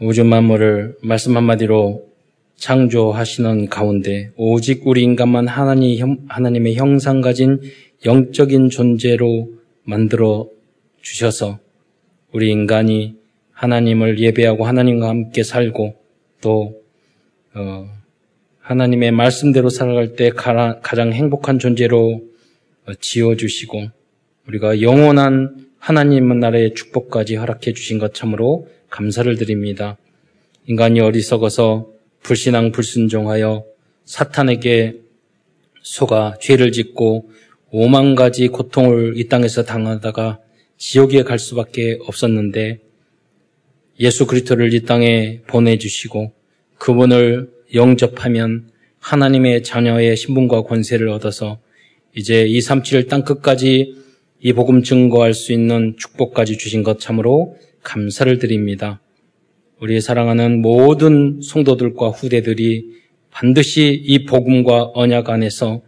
우주 만물을 말씀 한마디로 창조하시는 가운데 오직 우리 인간만 하나님, 하나님의 형상 가진 영적인 존재로 만들어 주셔서 우리 인간이 하나님을 예배하고 하나님과 함께 살고 또 어, 하나님의 말씀대로 살아갈 때 가장 행복한 존재로 어, 지어주시고 우리가 영원한 하나님 나라의 축복까지 허락해 주신 것 참으로 감사를 드립니다. 인간이 어리석어서 불신앙 불순종하여 사탄에게 속아 죄를 짓고 오만 가지 고통을 이 땅에서 당하다가 지옥에 갈 수밖에 없었는데 예수 그리스도를 이 땅에 보내주시고 그분을 영접하면 하나님의 자녀의 신분과 권세를 얻어서 이제 237땅 끝까지 이 복음 증거할 수 있는 축복까지 주신 것 참으로 감사를 드립니다. 우리 사랑하는 모든 성도들과 후대들이 반드시 이 복음과 언약 안에서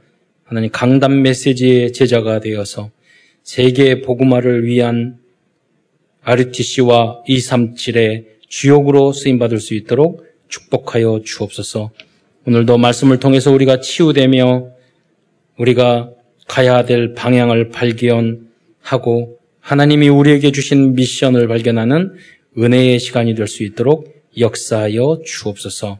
하나님 강단 메시지의 제자가 되어서 세계 복음화를 위한 RTC와 237의 주역으로 쓰임받을 수 있도록 축복하여 주옵소서. 오늘도 말씀을 통해서 우리가 치유되며 우리가 가야 될 방향을 발견하고 하나님이 우리에게 주신 미션을 발견하는 은혜의 시간이 될 수 있도록 역사하여 주옵소서.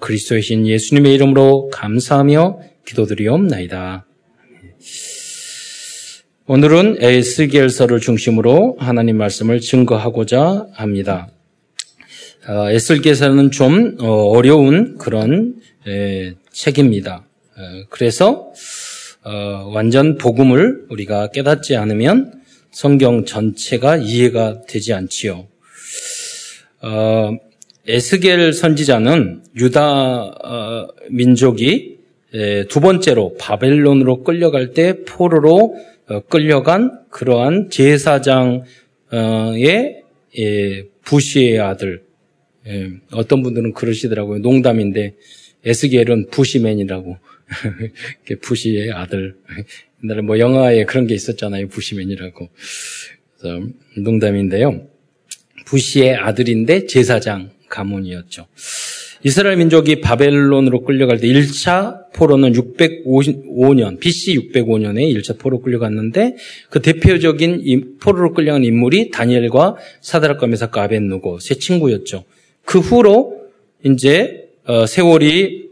그리스도의 신 예수님의 이름으로 감사하며 기도드리옵나이다. 오늘은 에스겔서를 중심으로 하나님 말씀을 증거하고자 합니다. 어, 에스겔서는 좀 어, 어려운 그런 책입니다. 어, 그래서 완전 복음을 우리가 깨닫지 않으면 성경 전체가 이해가 되지 않지요. 에스겔 선지자는 유다 민족이 두 번째로 바벨론으로 끌려갈 때 포로로 어, 끌려간 그러한 제사장의 예, 부시의 아들. 예, 어떤 분들은 그러시더라고요. 농담인데 에스겔은 부시맨이라고. 부시의 아들. 옛날에 뭐 영화에 그런 게 있었잖아요. 부시맨이라고. 그래서 농담인데요. 부시의 아들인데 제사장 가문이었죠. 이스라엘 민족이 바벨론으로 끌려갈 때 1차 포로는 605년, BC 605년에 1차 포로 끌려갔는데 그 대표적인 포로로 끌려간 인물이 다니엘과 사드락과 메사카 아벤누고 세 친구였죠. 그 후로 이제 어, 세월이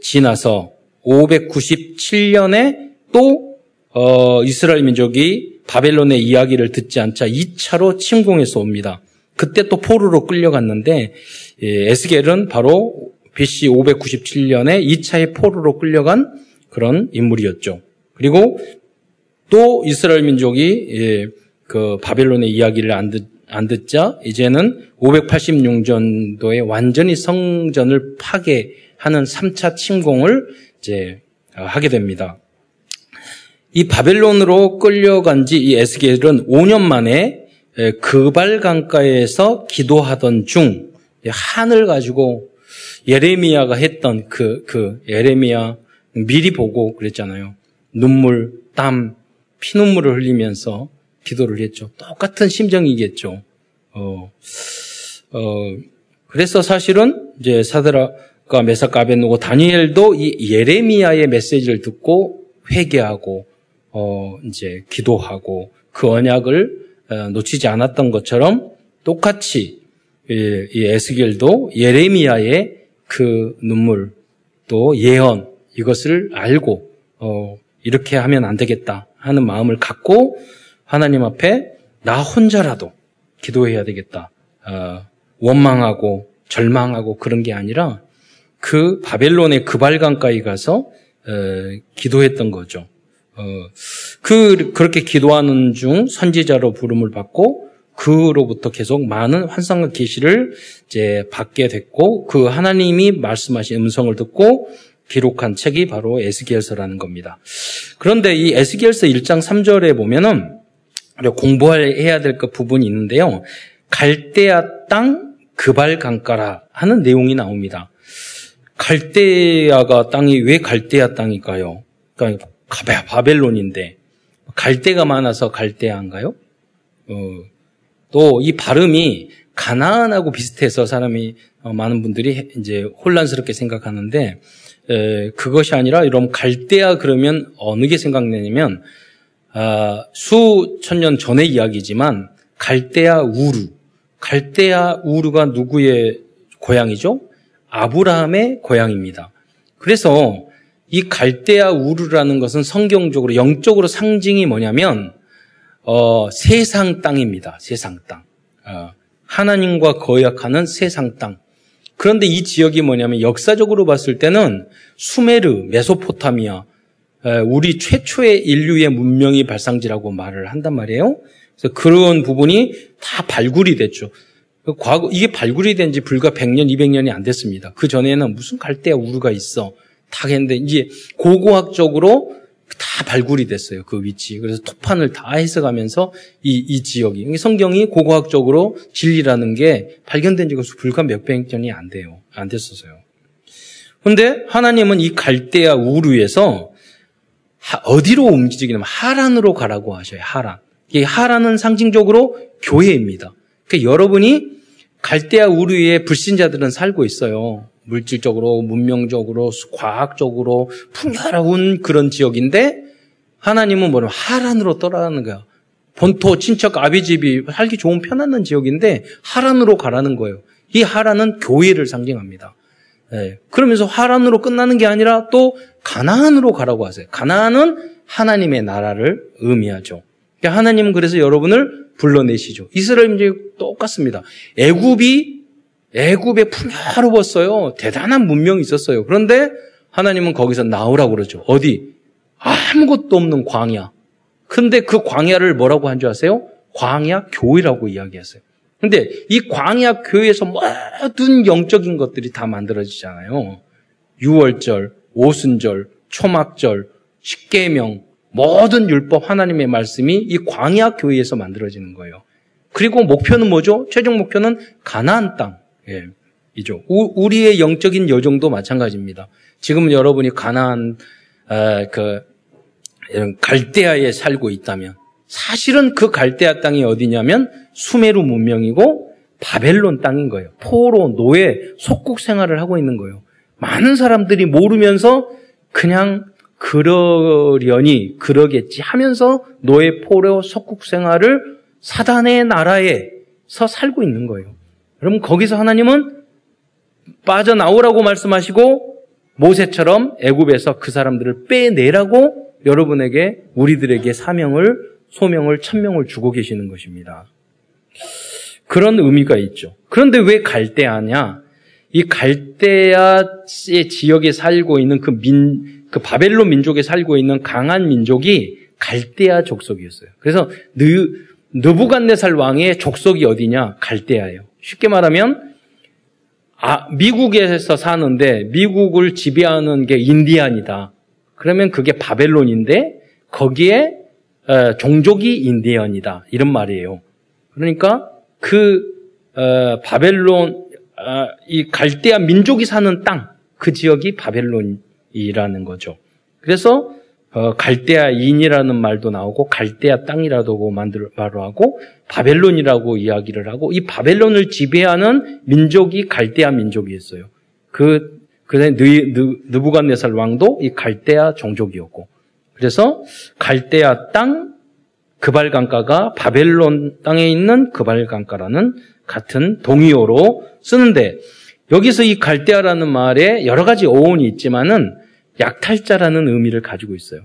지나서 597년에 또 어, 이스라엘 민족이 바벨론의 이야기를 듣지 않자 2차로 침공해서 옵니다. 그때 또 포로로 끌려갔는데 예, 에스겔은 바로 BC 597년에 2차의 포로로 끌려간 그런 인물이었죠. 그리고 또 이스라엘 민족이 예, 그 바벨론의 이야기를 안, 듣, 안 듣자 이제는 586년도에 완전히 성전을 파괴하는 3차 침공을 이제 하게 됩니다. 이 바벨론으로 끌려간 지 이 에스겔은 5년 만에 그발 강가에서 기도하던 중 한을 가지고 예레미야가 했던 그, 그, 예레미야 미리 보고 그랬잖아요. 눈물, 땀, 피눈물을 흘리면서 기도를 했죠. 똑같은 심정이겠죠. 어, 어, 그래서 사실은 이제 사드라가 메사카 아벤노고 다니엘도 이 예레미야의 메시지를 듣고 회개하고, 어, 이제 기도하고 그 언약을 어, 놓치지 않았던 것처럼 똑같이 이 에스겔도 예레미야의 그 눈물 또 예언 이것을 알고 어, 이렇게 하면 안 되겠다 하는 마음을 갖고 하나님 앞에 나 혼자라도 기도해야 되겠다. 어, 원망하고 절망하고 그런 게 아니라 그 바벨론의 그 발강가에 가서 어, 기도했던 거죠. 어, 그 그렇게 기도하는 중 선지자로 부름을 받고 그로부터 계속 많은 환상과 계시를 이제 받게 됐고 그 하나님이 말씀하신 음성을 듣고 기록한 책이 바로 에스겔서라는 겁니다. 그런데 이 에스겔서 1장 3절에 보면은 공부해야 될 그 부분이 있는데요. 갈대아 땅 그발 강가라 하는 내용이 나옵니다. 갈대아가 땅이 왜 갈대아 땅일까요? 그러니까 바벨론인데 갈대가 많아서 갈대아인가요? 어, 또 이 발음이 가나안하고 비슷해서 사람이 어, 많은 분들이 이제 혼란스럽게 생각하는데 에, 그것이 아니라 여러분 갈대아 그러면 어느 게 생각나냐면 아, 수천 년 전의 이야기지만 갈대아 우르 갈대아 우르가 누구의 고향이죠? 아브라함의 고향입니다. 그래서 이 갈대아 우르라는 것은 성경적으로 영적으로 상징이 뭐냐면 어, 세상 땅입니다. 세상 땅. 어, 하나님과 거역하는 세상 땅. 그런데 이 지역이 뭐냐면 역사적으로 봤을 때는 수메르, 메소포타미아, 우리 최초의 인류의 문명이 발상지라고 말을 한단 말이에요. 그래서 그런 부분이 다 발굴이 됐죠. 과거 이게 발굴이 된 지 불과 100년, 200년이 안 됐습니다. 그 전에는 무슨 갈대아 우르가 있어. 다 했는데 이제 고고학적으로 다 발굴이 됐어요. 그 위치. 그래서 토판을 다 해석하면서 이, 이 지역이. 성경이 고고학적으로 진리라는 게 발견된 지가 불과 몇백 년이 안 돼요. 안 됐었어요. 근데 하나님은 이 갈대아 우르에서 어디로 움직이냐면 하란으로 가라고 하셔요. 하란. 이 하란은 상징적으로 교회입니다. 그러니까 여러분이 갈대아 우르에 불신자들은 살고 있어요. 물질적으로, 문명적으로, 과학적으로 풍요로운 그런 지역인데 하나님은 뭐냐면 하란으로 떠나는 거야. 본토 친척 아비집이 살기 좋은 편안한 지역인데 하란으로 가라는 거예요. 이 하란은 교회를 상징합니다. 네. 그러면서 하란으로 끝나는 게 아니라 또 가나안으로 가라고 하세요. 가나안은 하나님의 나라를 의미하죠. 그러니까 하나님은 그래서 여러분을 불러내시죠. 이스라엘 민족이 똑같습니다. 애굽이 애굽에 풍요로웠어요. 대단한 문명이 있었어요. 그런데 하나님은 거기서 나오라고 그러죠. 어디? 아무것도 없는 광야. 근데 그 광야를 뭐라고 한 줄 아세요? 광야 교회라고 이야기했어요. 근데 이 광야 교회에서 모든 영적인 것들이 다 만들어지잖아요. 유월절, 오순절, 초막절, 십계명, 모든 율법 하나님의 말씀이 이 광야 교회에서 만들어지는 거예요. 그리고 목표는 뭐죠? 최종 목표는 가나안 땅. 예, 이죠. 우 리의 영적인 여정도 마찬가지입니다. 지금 여러분이 가나안 아, 그 갈대아에 살고 있다면 사실은 그 갈대아 땅이 어디냐면 수메르 문명이고 바벨론 땅인 거예요. 포로 노예 속국 생활을 하고 있는 거예요. 많은 사람들이 모르면서 그냥 그러려니 그러겠지 하면서 노예 포로 속국 생활을 사단의 나라에서 살고 있는 거예요. 여러분 거기서 하나님은 빠져나오라고 말씀하시고 모세처럼 애굽에서 그 사람들을 빼내라고 여러분에게 우리들에게 사명을 소명을 천명을 주고 계시는 것입니다. 그런 의미가 있죠. 그런데 왜 갈대아냐? 이 갈대아의 지역에 살고 있는 그 민, 그 바벨론 민족에 살고 있는 강한 민족이 갈대아 족속이었어요. 그래서 느, 느부갓네살 왕의 족속이 어디냐? 갈대아예요. 쉽게 말하면 아, 미국에서 사는데 미국을 지배하는 게 인디안이다. 그러면 그게 바벨론인데 거기에 어, 종족이 인디언이다. 이런 말이에요. 그러니까 그 어, 바벨론 어, 이 갈대아 민족이 사는 땅 그 지역이 바벨론 이라는 거죠. 그래서 어, 갈대아인이라는 말도 나오고 갈대아 땅이라고 만들 말로 하고 바벨론이라고 이야기를 하고 이 바벨론을 지배하는 민족이 갈대아 민족이었어요. 그 그다음에 느부갓네살 왕도 이 갈대아 종족이었고 그래서 갈대아 땅 그발강가가 바벨론 땅에 있는 그발강가라는 같은 동의어로 쓰는데 여기서 이 갈대아라는 말에 여러 가지 어원이 있지만은 약탈자라는 의미를 가지고 있어요.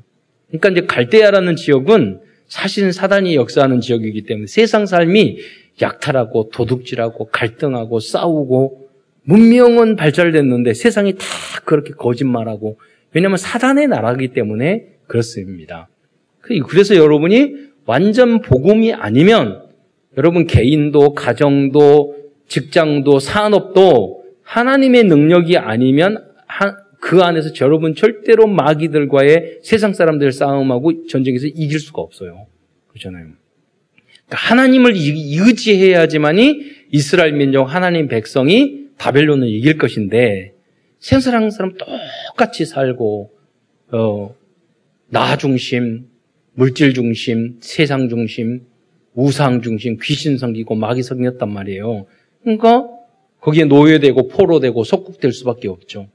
그러니까 이제 갈대아라는 지역은 사실은 사단이 역사하는 지역이기 때문에 세상 삶이 약탈하고 도둑질하고 갈등하고 싸우고 문명은 발달됐는데 세상이 다 그렇게 거짓말하고 왜냐하면 사단의 나라이기 때문에 그렇습니다. 그래서 여러분이 완전 복음이 아니면 여러분 개인도 가정도 직장도 산업도 하나님의 능력이 아니면 그 안에서 여러분 절대로 마귀들과의 세상 사람들 싸움하고 전쟁에서 이길 수가 없어요. 그렇잖아요. 그러니까 하나님을 의지해야지만이 이스라엘 민족 하나님 백성이 바벨론을 이길 것인데 세상 사람 똑같이 살고 어, 나 중심, 물질 중심, 세상 중심, 우상 중심, 귀신 섬기고 마귀 섬겼단 말이에요. 그러니까 거기에 노예되고 포로되고 속국될 수밖에 없죠.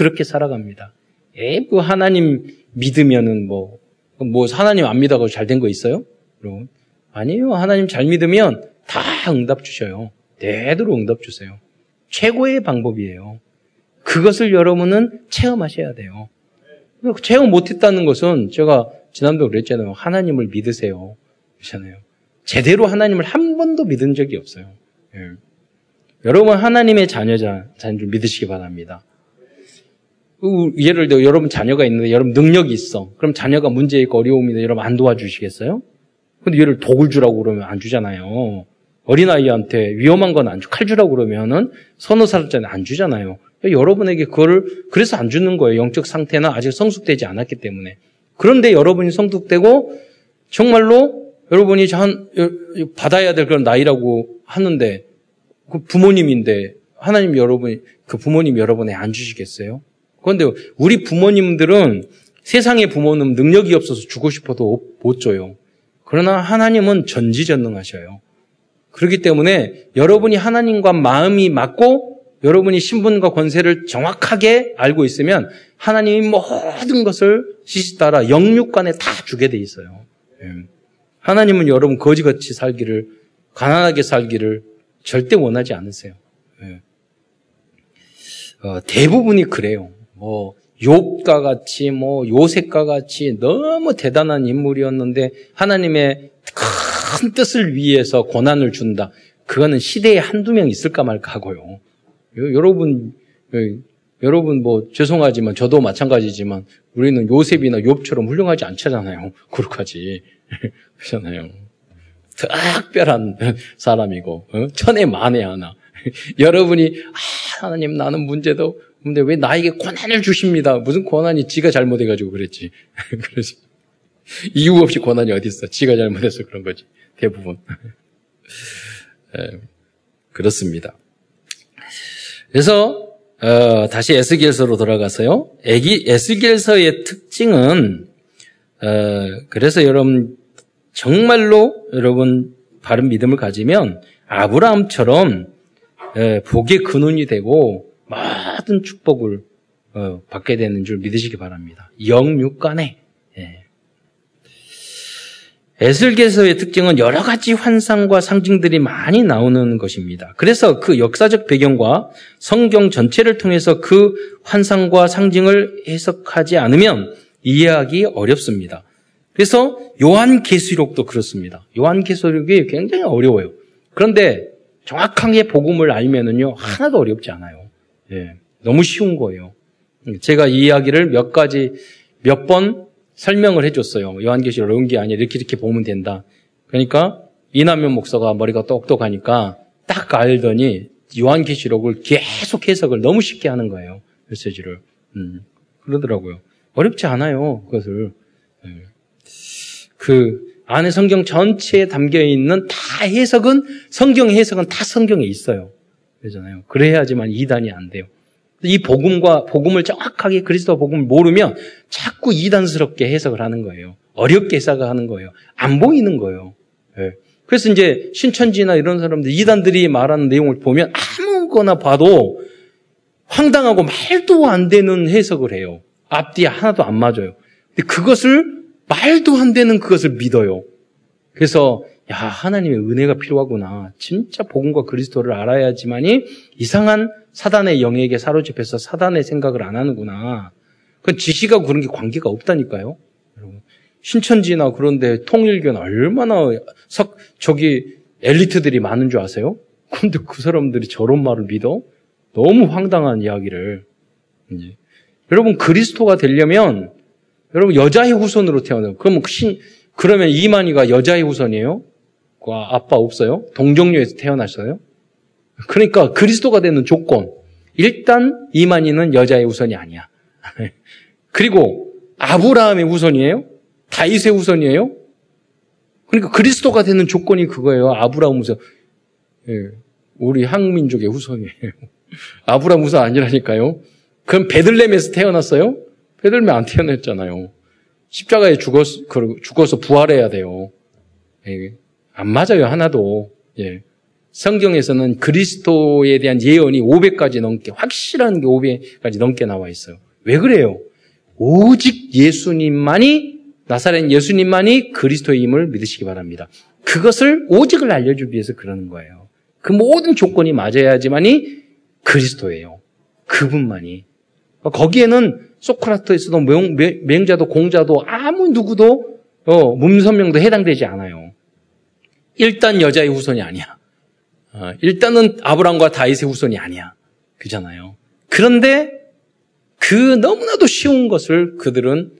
다 그렇게 살아갑니다. 에, 그 하나님 믿으면은 뭐, 뭐 하나님 안 믿어가지고 잘 된 거 있어요? 여러분. 아니에요. 하나님 잘 믿으면 다 응답 주셔요. 대대로 응답 주세요. 최고의 방법이에요. 그것을 여러분은 체험하셔야 돼요. 체험 못했다는 것은 제가 지난번에 그랬잖아요. 하나님을 믿으세요. 그렇잖아요. 제대로 하나님을 한 번도 믿은 적이 없어요. 예. 여러분 하나님의 자녀자, 자녀를 믿으시기 바랍니다. 예를 들어 여러분 자녀가 있는데 여러분 능력이 있어. 그럼 자녀가 문제 있고 어려움이 있는데 여러분 안 도와주시겠어요? 근데 얘를 독을 주라고 그러면 안 주잖아요. 어린아이한테 위험한 건 안 주, 칼 주라고 그러면은 서너 살짜리 안 주잖아요. 여러분에게 그거를, 그래서 안 주는 거예요. 영적 상태나 아직 성숙되지 않았기 때문에. 그런데 여러분이 성숙되고, 정말로 여러분이 한, 받아야 될 그런 나이라고 하는데, 그 부모님인데, 하나님 여러분이, 그 부모님 여러분에 안 주시겠어요? 그런데 우리 부모님들은 세상의 부모는 능력이 없어서 주고 싶어도 못 줘요. 그러나 하나님은 전지전능하셔요. 그렇기 때문에 여러분이 하나님과 마음이 맞고 여러분이 신분과 권세를 정확하게 알고 있으면 하나님이 모든 것을 시시 따라 영육간에 다 주게 돼 있어요. 예. 하나님은 여러분 거지같이 살기를 가난하게 살기를 절대 원하지 않으세요. 예. 어, 대부분이 그래요. 뭐 욥과 같이 뭐 요셉과 같이 너무 대단한 인물이었는데 하나님의 큰 뜻을 위해서 고난을 준다. 그거는 시대에 한두 명 있을까 말까 하고요. 여러분, 여러분 뭐 죄송하지만 저도 마찬가지지만 우리는 요셉이나 욥처럼 훌륭하지 않잖아요. 그렇게까지 그렇잖아요. 특별한 사람이고 어? 천에 만에 하나. 여러분이 아, 하나님 나는 문제도 근데 왜 나에게 고난을 주십니다. 무슨 고난이 지가 잘못해가지고 그랬지. 그래서 이유 없이 어디 있어? 지가 잘못해서 그런 거지. 대부분. 에, 그렇습니다. 그래서 어, 다시 에스겔서로 돌아가서요. 애기, 에스겔서의 특징은 어, 그래서 여러분 정말로 여러분 바른 믿음을 가지면 아브라함처럼 에, 복의 근원이 되고 모든 축복을 어, 받게 되는 줄 믿으시기 바랍니다. 영육간에 예. 에슬게서의 특징은 여러 가지 환상과 상징들이 많이 나오는 것입니다. 그래서 그 역사적 배경과 성경 전체를 통해서 그 환상과 상징을 해석하지 않으면 이해하기 어렵습니다. 그래서 요한 계시록도 그렇습니다. 요한 계시록이 굉장히 어려워요. 그런데 정확하게 복음을 알면은요 하나도 어렵지 않아요. 예, 너무 쉬운 거예요. 제가 이 이야기를 몇 가지 몇 번 설명을 해줬어요. 요한계시록 어려운 게 아니라 이렇게 이렇게 보면 된다. 그러니까 이남현 목사가 머리가 똑똑하니까 딱 알더니 요한계시록을 계속 해석을 너무 쉽게 하는 거예요. 메시지를. 음, 그러더라고요. 어렵지 않아요. 그것을. 예. 그 안에 성경 전체에 담겨 있는 다 해석은 성경 해석은 다 성경에 있어요. 그러잖아요. 그래야지만 이단이 안 돼요. 이 복음과 복음을 정확하게 그리스도 복음을 모르면 자꾸 이단스럽게 해석을 하는 거예요. 어렵게 해석하는 거예요. 안 보이는 거예요. 네. 그래서 이제 신천지나 이런 사람들 이단들이 말하는 내용을 보면 아무거나 봐도 황당하고 말도 안 되는 해석을 해요. 앞뒤에 하나도 안 맞아요. 근데 그것을 말도 안 되는 그것을 믿어요. 그래서 야, 하나님의 은혜가 필요하구나. 진짜 복음과 그리스도를 알아야지만이 이상한 사단의 영에게 사로잡혀서 사단의 생각을 안 하는구나. 그건 지시가 그런 게 관계가 없다니까요. 여러분. 신천지나 그런데 통일교는 얼마나 석, 저기 엘리트들이 많은 줄 아세요? 근데 그 사람들이 저런 말을 믿어? 너무 황당한 이야기를. 이제. 여러분, 그리스도가 되려면, 여러분, 여자의 후손으로 태어나요. 그러면 신, 그러면 이만희가 여자의 후손이에요? 아빠 없어요? 동정녀에서 태어났어요? 그러니까 그리스도가 되는 조건. 일단 이만희는 여자의 우선이 아니야. 그리고 아브라함의 우선이에요? 다윗의 우선이에요? 그러니까 그리스도가 되는 조건이 그거예요. 아브라함 우선. 예, 우리 한민족의 후손이에요. 아브라함 우선 아니라니까요. 그럼 베들렘에서 태어났어요? 베들렘 안 태어났잖아요. 십자가에 죽었, 죽어서 부활해야 돼요. 예, 안 맞아요, 하나도. 예. 성경에서는 그리스도에 대한 예언이 500가지 넘게, 확실한 게 500가지 넘게 나와 있어요. 왜 그래요? 오직 예수님만이, 나사렛 예수님만이 그리스도의 힘을 믿으시기 바랍니다. 그것을 오직을 알려주기 위해서 그러는 거예요. 그 모든 조건이 맞아야지만이 그리스도예요. 그분만이. 거기에는 소크라테스도 명, 자도 공자도 아무 누구도 어, 문선명도 해당되지 않아요. 일단 여자의 후손이 아니야. 어, 일단은 아브람과 다윗의 후손이 아니야. 그잖아요. 그런데 그 너무나도 쉬운 것을 그들은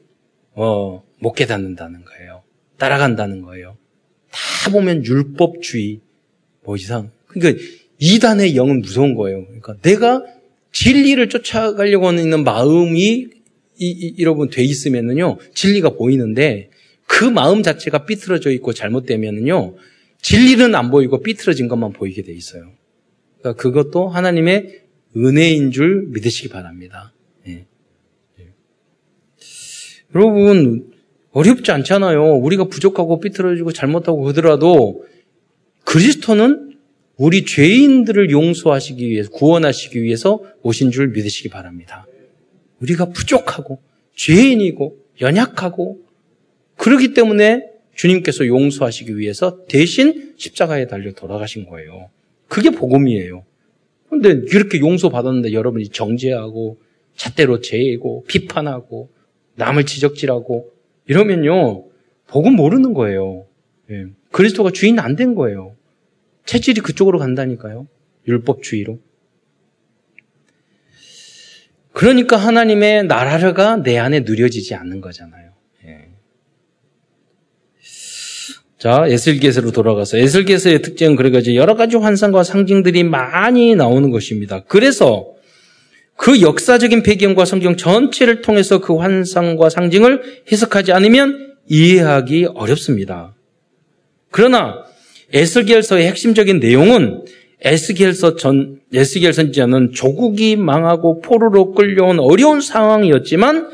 어, 못 깨닫는다는 거예요. 따라간다는 거예요. 다 보면 율법주의 뭐 이상. 그러니까 이단의 영은 무서운 거예요. 그러니까 내가 진리를 쫓아가려고 하는 마음이 이, 이, 여러분 돼 있으면은요 진리가 보이는데 그 마음 자체가 삐뚤어져 있고 잘못되면은요 진리는 안 보이고 삐뚤어진 것만 보이게 돼 있어요. 그러니까 그것도 하나님의 은혜인 줄 믿으시기 바랍니다. 네. 네. 여러분 어렵지 않잖아요. 우리가 부족하고 삐뚤어지고 잘못하고 그러더라도 그리스도는 우리 죄인들을 용서하시기 위해서 구원하시기 위해서 오신 줄 믿으시기 바랍니다. 우리가 부족하고 죄인이고 연약하고 그러기 때문에 주님께서 용서하시기 위해서 대신 십자가에 달려 돌아가신 거예요. 그게 복음이에요. 그런데 이렇게 용서받았는데 여러분이 정죄하고 잣대로 죄고 비판하고 남을 지적질하고 이러면요 복음 모르는 거예요. 예. 그리스도가 주인 안 된 거예요. 체질이 그쪽으로 간다니까요. 율법주의로. 그러니까 하나님의 나라가 내 안에 누려지지 않는 거잖아요. 자, 에슬게스로 돌아가서 에슬게스의 특징은 그래가지고 여러 가지 환상과 상징들이 많이 나오는 것입니다. 그래서 그 역사적인 배경과 성경 전체를 통해서 그 환상과 상징을 해석하지 않으면 이해하기 어렵습니다. 그러나 에스겔서의 핵심적인 내용은 에스겔서 전 에스겔 선지자는 조국이 망하고 포로로 끌려온 어려운 상황이었지만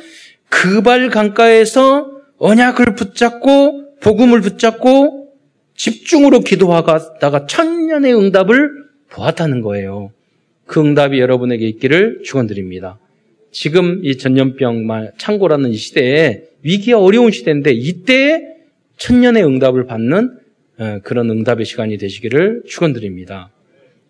그발 강가에서 언약을 붙잡고 복음을 붙잡고 집중으로 기도하다가 천년의 응답을 보았다는 거예요. 그 응답이 여러분에게 있기를 축원드립니다. 지금 이 전염병 말 창고라는 이 시대에 위기가 어려운 시대인데 이때 천년의 응답을 받는 어, 그런 응답의 시간이 되시기를 축원드립니다.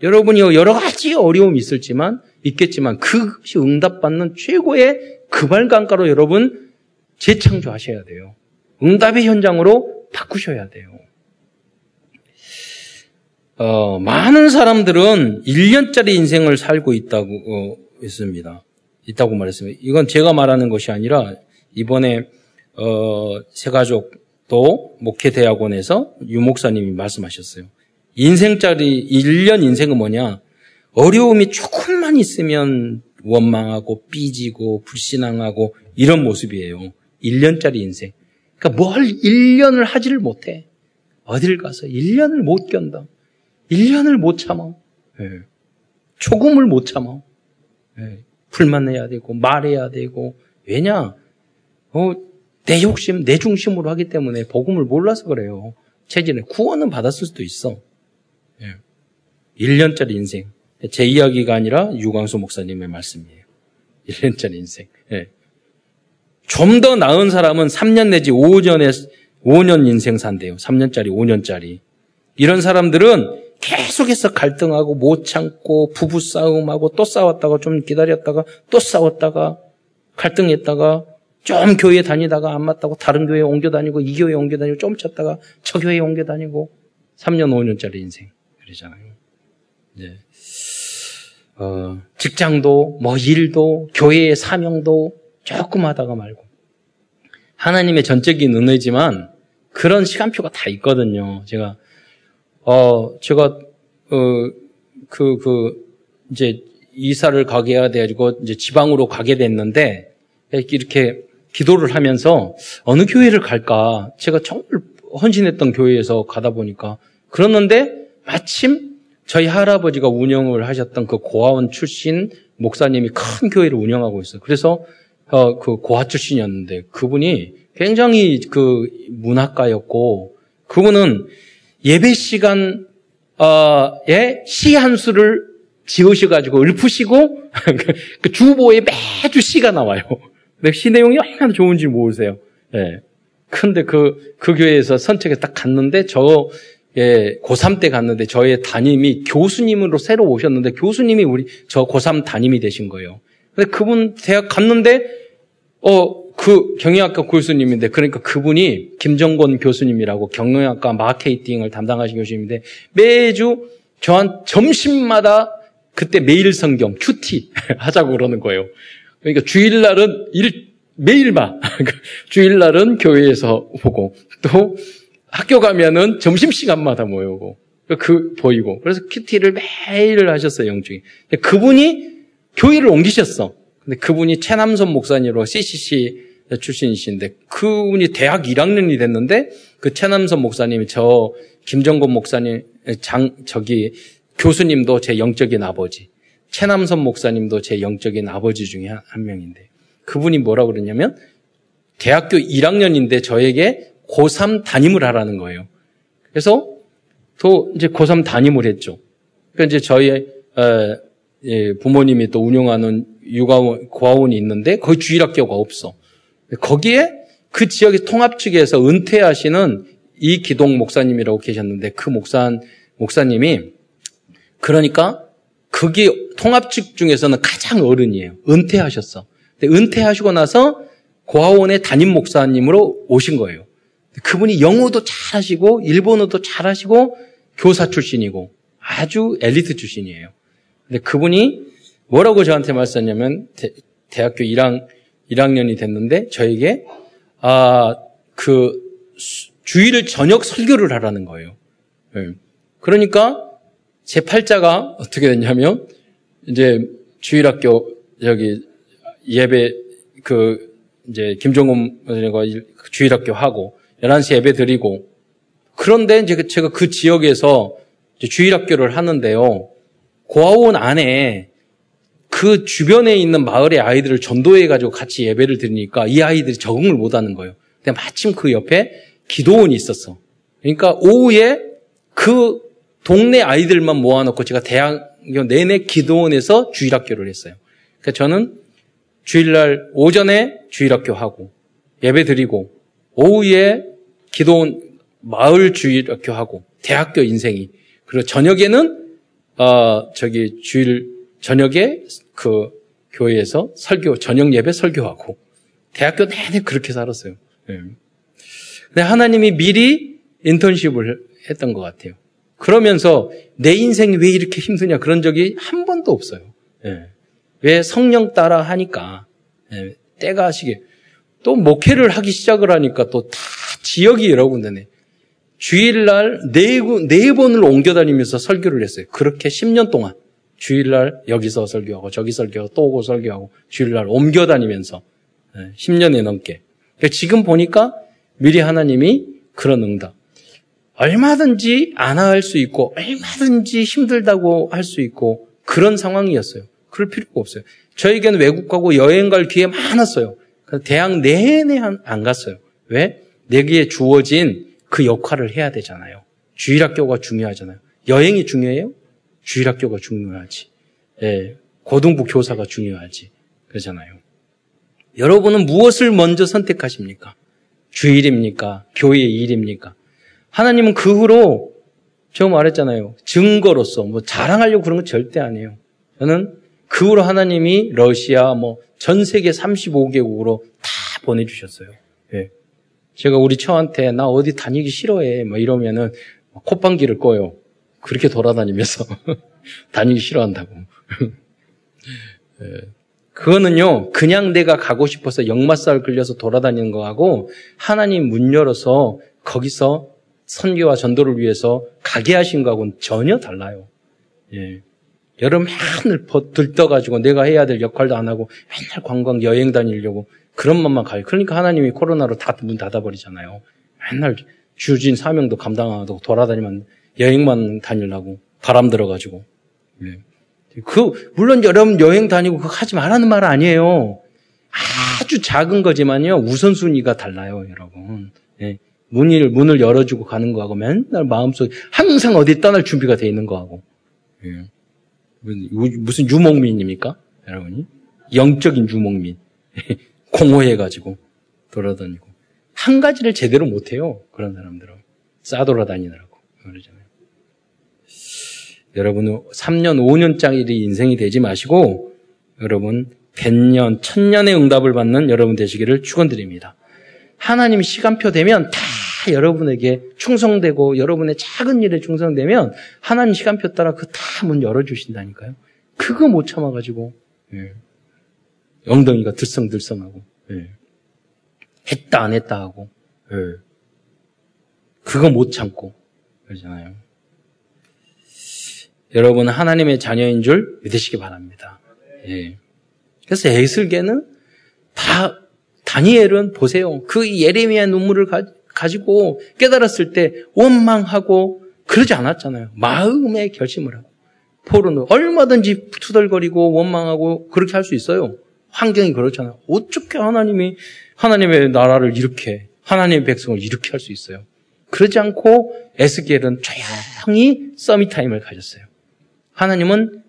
여러분이 여러 가지 어려움이 있을지만 있겠지만 그것이 응답받는 최고의 그발강가로 여러분 재창조하셔야 돼요. 응답의 현장으로 바꾸셔야 돼요. 어, 많은 사람들은 1년짜리 인생을 살고 있다고 어, 했습니다. 있다고 말했습니다. 이건 제가 말하는 것이 아니라 이번에 어, 세가족도 목회대학원에서 유 목사님이 말씀하셨어요. 인생짜리 1년 인생은 뭐냐? 어려움이 조금만 있으면 원망하고 삐지고 불신앙하고 이런 모습이에요. 1년짜리 인생. 그러니까 뭘 1년을 하지를 못해. 어딜 가서 1년을 못 견다. 1년을 못 참아. 네. 초금을 못 참아. 네. 불만 내야 되고 말해야 되고 왜냐? 어, 내 욕심, 내 중심으로 하기 때문에 복음을 몰라서 그래요. 체질에 구원은 받았을 수도 있어. 네. 예. 1년짜리 인생. 제 이야기가 아니라 유광수 목사님의 말씀이에요. 1년짜리 인생. 네. 좀 더 나은 사람은 3년 내지 5년에 5년 인생 산대요. 3년짜리, 5년짜리. 이런 사람들은 계속해서 갈등하고 못 참고 부부 싸움하고 또 싸웠다가 좀 기다렸다가 또 싸웠다가 갈등했다가 좀 교회 다니다가 안 맞다고 다른 교회 옮겨 다니고 이 교회 옮겨 다니고 좀 쳤다가 저 교회 옮겨 다니고 3년, 5년짜리 인생. 그러잖아요. 네. 어, 직장도, 뭐 일도, 교회의 사명도, 조금 하다가 말고. 하나님의 전적인 은혜지만 그런 시간표가 다 있거든요. 제가, 어, 제가, 어, 그, 그, 이제 이사를 가게 해야 돼가지고 이제 지방으로 가게 됐는데 이렇게 기도를 하면서 어느 교회를 갈까? 제가 정말 헌신했던 교회에서 가다 보니까 그러는데 마침 저희 할아버지가 운영을 하셨던 그 고아원 출신 목사님이 큰 교회를 운영하고 있어요. 그래서 어, 그 고아 출신이었는데 그분이 굉장히 그 문학가였고 그분은 예배 시간 어,의 시한 수를 지으셔가지고 읊으시고 그 주보에 매주 시가 나와요. 근데 시 내용이 얼마나 좋은지 모르세요. 예. 근데 그, 그 교회에서 선택에 딱 갔는데 저, 예, 고3 때 갔는데 저의 담임이 교수님으로 새로 오셨는데 교수님이 우리, 저 고3 담임이 되신 거예요. 근데 그분 대학 갔는데, 어, 그 경영학과 교수님인데, 그러니까 그분이 김정권 교수님이라고 경영학과 마케팅을 담당하신 교수님인데 매주 저한 점심마다 그때 매일 성경, 큐티 하자고 그러는 거예요. 그러니까 주일날은 일, 매일 봐. 주일날은 교회에서 보고, 또 학교 가면은 점심시간마다 모여고, 그, 보이고. 그래서 큐티를 매일 하셨어요, 영중이. 그분이 교회를 옮기셨어. 근데 그분이 최남선 목사님으로 CCC 출신이신데, 그분이 대학 1학년이 됐는데, 그 최남선 목사님이 저 김정곤 목사님, 장, 저기, 교수님도 제 영적인 아버지, 최남선 목사님도 제 영적인 아버지 중에 한, 한 명인데 그분이 뭐라고 그러냐면 대학교 1학년인데 저에게 고3 담임을 하라는 거예요. 그래서 또 이제 고3 담임을 했죠. 그러니까 이제 저희 어, 예, 부모님이 또 운영하는 육아원 고아원이 있는데 거기 주일학교가 없어. 거기에 그 지역의 통합 측에서 은퇴하시는 이 기동 목사님이라고 계셨는데 그 목사 목사님이 그러니까 그게 통합 측 중에서는 가장 어른이에요. 은퇴하셨어. 근데 은퇴하시고 나서 고아원의 담임 목사님으로 오신 거예요. 그분이 영어도 잘하시고 일본어도 잘하시고 교사 출신이고 아주 엘리트 출신이에요. 근데 그분이 뭐라고 저한테 말씀하냐면 대, 학교 1학, 1학년이 됐는데 저에게 아 그 주일 저녁 설교를 하라는 거예요. 네. 그러니까 제 팔자가 어떻게 됐냐면 이제 주일학교 여기 예배 그 이제 김종훈 주일학교 하고 11시 예배 드리고 그런데 이제 그 제가 그 지역에서 주일학교를 하는데요. 고아원 안에 그 주변에 있는 마을의 아이들을 전도해 가지고 같이 예배를 드리니까 이 아이들이 적응을 못 하는 거예요. 근데 마침 그 옆에 기도원이 있었어. 그러니까 오후에 그 동네 아이들만 모아놓고 제가 대학교 내내 기도원에서 주일학교를 했어요. 그러니까 저는 주일날 오전에 주일학교 하고 예배 드리고 오후에 기도원 마을 주일학교 하고 대학교 인생이 그리고 저녁에는 어 저기 주일 저녁에 그 교회에서 설교 저녁 예배 설교하고 대학교 내내 그렇게 살았어요. 네. 근데 하나님이 미리 인턴십을 했던 것 같아요. 그러면서 내 인생이 왜 이렇게 힘드냐 그런 적이 한 번도 없어요. 예. 왜 성령 따라 하니까 예. 때가 하시게 또 목회를 하기 시작을 하니까 또 다 지역이 여러 군데네. 주일날 네, 네 번을 옮겨 다니면서 설교를 했어요. 그렇게 10년 동안 주일날 여기서 설교하고 저기 설교하고 또 오고 설교하고 주일날 옮겨 다니면서 10년에 예. 넘게. 그러니까 지금 보니까 미리 하나님이 그런 응답. 얼마든지 안할수 있고 얼마든지 힘들다고 할 수 있고 그런 상황이었어요. 그럴 필요가 없어요. 저에게는 외국 가고 여행 갈 기회 많았어요. 대학 내내 안 갔어요. 왜? 내게 주어진 그 역할을 해야 되잖아요. 주일학교가 중요하잖아요. 여행이 중요해요? 주일학교가 중요하지. 예, 고등부 교사가 중요하지. 그러잖아요. 여러분은 무엇을 먼저 선택하십니까? 주일입니까? 교회 일입니까? 하나님은 그 후로 제가 말했잖아요. 증거로서 뭐 자랑하려고 그런 건 절대 아니에요. 저는 그 후로 하나님이 러시아 뭐 전 세계 35개국으로 다 보내주셨어요. 예. 제가 우리 처한테 나 어디 다니기 싫어해 뭐 이러면은 콧방귀를 꺼요. 그렇게 돌아다니면서 다니기 싫어한다고. 예. 그거는요, 그냥 내가 가고 싶어서 역마살 끌려서 돌아다니는 거하고 하나님 문 열어서 거기서 선교와 전도를 위해서 가게 하신 거하고는 전혀 달라요. 예. 여름 맨날 들떠가지고 내가 해야 될 역할도 안 하고 맨날 관광 여행 다니려고 그런 것만 가요. 그러니까 하나님이 코로나로 다 문 닫아버리잖아요. 맨날 주진 사명도 감당하고 돌아다니면 여행만 다니려고 바람 들어가지고. 예. 그 물론 여러분 여행 다니고 그거 하지 말라는 말 아니에요. 아주 작은 거지만요 우선순위가 달라요, 여러분. 예. 문을, 문을 열어주고 가는 거하고 맨날 마음속에 항상 어디 떠날 준비가 돼 있는 거하고. 예. 무슨 유목민입니까? 여러분이? 영적인 유목민. 공허해가지고 돌아다니고. 한 가지를 제대로 못해요. 그런 사람들은. 싸돌아다니느라고. 그러잖아요. 여러분, 3년, 5년짜리 인생이 되지 마시고, 여러분, 100년, 1000년의 응답을 받는 여러분 되시기를 축원드립니다. 하나님 시간표 되면 다 여러분에게 충성되고 여러분의 작은 일에 충성되면 하나님 시간표 따라 그 다 문 열어주신다니까요. 그거 못 참아가지고 예. 엉덩이가 들썩들썩하고 예. 했다 안 했다 하고 예. 그거 못 참고 그러잖아요. 여러분 하나님의 자녀인 줄 믿으시기 바랍니다. 예. 그래서 에슬계는 다 다니엘은 보세요. 그 예레미야 눈물을 가, 가지고 깨달았을 때 원망하고 그러지 않았잖아요. 마음의 결심을 하고. 포로는 얼마든지 투덜거리고 원망하고 그렇게 할 수 있어요. 환경이 그렇잖아요. 어떻게 하나님이 하나님의 나라를 이렇게 하나님의 백성을 이렇게 할 수 있어요. 그러지 않고 에스겔은 조용히 서밋 타임을 가졌어요. 하나님은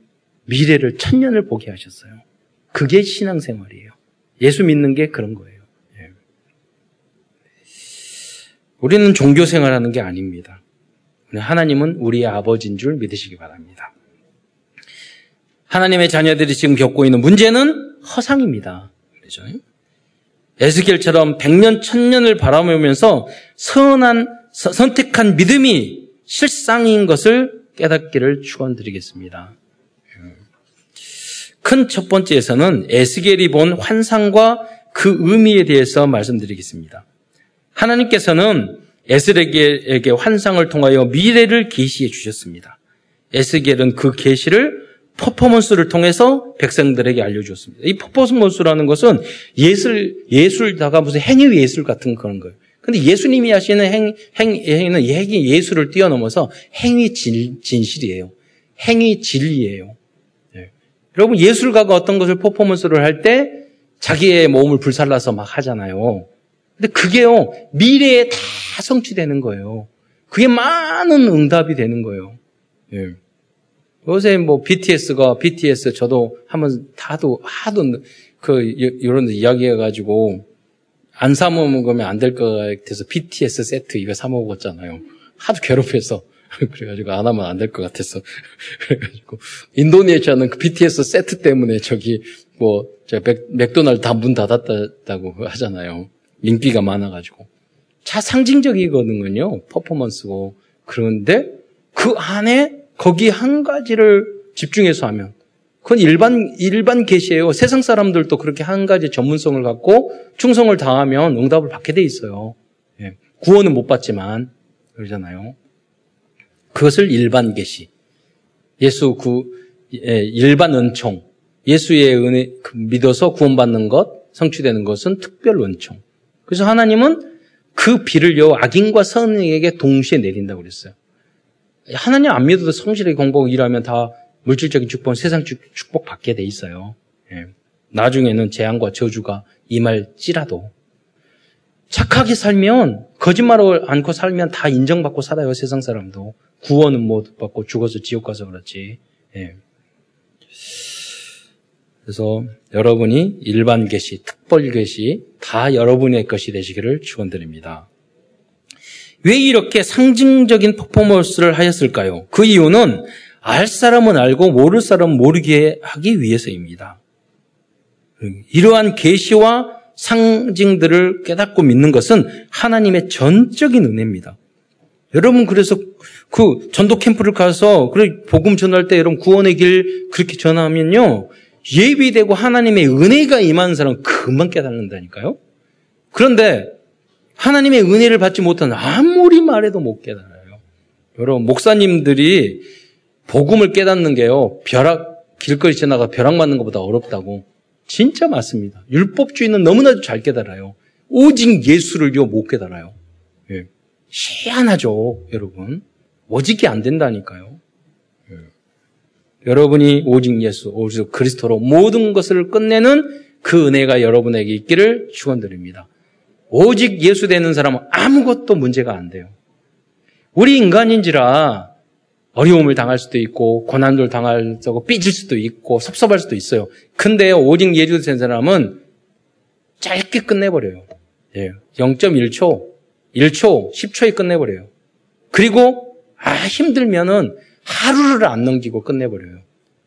미래를 천년을 보게 하셨어요. 그게 신앙생활이에요. 예수 믿는 게 그런 거예요. 예. 우리는 종교 생활하는 게 아닙니다. 하나님은 우리의 아버지인 줄 믿으시기 바랍니다. 하나님의 자녀들이 지금 겪고 있는 문제는 허상입니다. 그렇죠? 에스겔처럼 백년 천년을 바라보면서 선한 선택한 믿음이 실상인 것을 깨닫기를 축원드리겠습니다. 큰 첫 번째에서는 에스겔이 본 환상과 그 의미에 대해서 말씀드리겠습니다. 하나님께서는 에스겔에게 환상을 통하여 미래를 계시해 주셨습니다. 에스겔은 그 계시를 퍼포먼스를 통해서 백성들에게 알려주었습니다. 이 퍼포먼스라는 것은 예술, 예술다가 무슨 행위 예술 같은 그런 거예요. 근데 예수님이 하시는 행, 행, 행위는 행위 예술을 뛰어넘어서 행위 진, 진실이에요. 행위 진리예요. 네. 여러분, 예술가가 어떤 것을 퍼포먼스를 할 때 자기의 몸을 불살라서 막 하잖아요. 근데 그게요, 미래에 다 성취되는 거예요. 그게 많은 응답이 되는 거예요. 예. 요새 뭐 BTS가 BTS 저도 한번 다도 하도 그 이런 이야기해 가지고 안 사 먹으면 안 될 것 같아서 BTS 세트 이거 사 먹었잖아요. 하도 괴롭혀서 그래가지고 안 하면 안 될 것 같아서 그래가지고 인도네시아는 그 BTS 세트 때문에 저기 뭐 맥, 맥도날드 다 문 닫았다고 하잖아요. 인기가 많아가지고 자 상징적이거든요. 퍼포먼스고 그런데 그 안에 거기 한 가지를 집중해서 하면 그건 일반 일반 계시예요. 세상 사람들도 그렇게 한 가지 전문성을 갖고 충성을 다하면 응답을 받게 돼 있어요. 예. 구원은 못 받지만 그러잖아요. 그것을 일반 계시. 예수 그 예, 일반 은총. 예수의 은혜 그 믿어서 구원받는 것, 성취되는 것은 특별 은총. 그래서 하나님은 그 비를 요 악인과 선인에게 동시에 내린다고 그랬어요. 하나님 안 믿어도 성실하게 공부하고 일하면 다 물질적인 축복, 세상 축복 받게 돼 있어요. 예. 나중에는 재앙과 저주가 임할지라도 착하게 살면 거짓말을 않고 살면 다 인정받고 살아요 세상 사람도 구원은 못 받고 죽어서 지옥 가서 그렇지. 예. 그래서 여러분이 일반 계시, 특별 계시 다 여러분의 것이 되시기를 축원드립니다. 왜 이렇게 상징적인 퍼포먼스를 하였을까요? 그 이유는 알 사람은 알고 모를 사람은 모르게 하기 위해서입니다. 이러한 계시와 상징들을 깨닫고 믿는 것은 하나님의 전적인 은혜입니다. 여러분 그래서 그 전도 캠프를 가서 그래 복음 전할 때 여러분 구원의 길 그렇게 전하면요 예비되고 하나님의 은혜가 임하는 사람 금방 깨닫는다니까요. 그런데 하나님의 은혜를 받지 못한 아무리 말해도 못 깨달아요. 여러분, 목사님들이 복음을 깨닫는 게요, 벼락, 길거리 지나가 벼락 맞는 것보다 어렵다고. 진짜 맞습니다. 율법주의는 너무나도 잘 깨달아요. 오직 예수를요, 못 깨달아요. 예. 희한하죠, 여러분. 오직이 안 된다니까요. 예. 여러분이 오직 예수, 오직 그리스도로 모든 것을 끝내는 그 은혜가 여러분에게 있기를 축원드립니다. 오직 예수 되는 사람은 아무것도 문제가 안 돼요. 우리 인간인지라 어려움을 당할 수도 있고 고난을 당할 수고 삐질 수도 있고 섭섭할 수도 있어요. 근데 오직 예수 된 사람은 짧게 끝내버려요. 예. 0.1초, 1초, 10초에 끝내버려요. 그리고 아 힘들면은 하루를 안 넘기고 끝내버려요.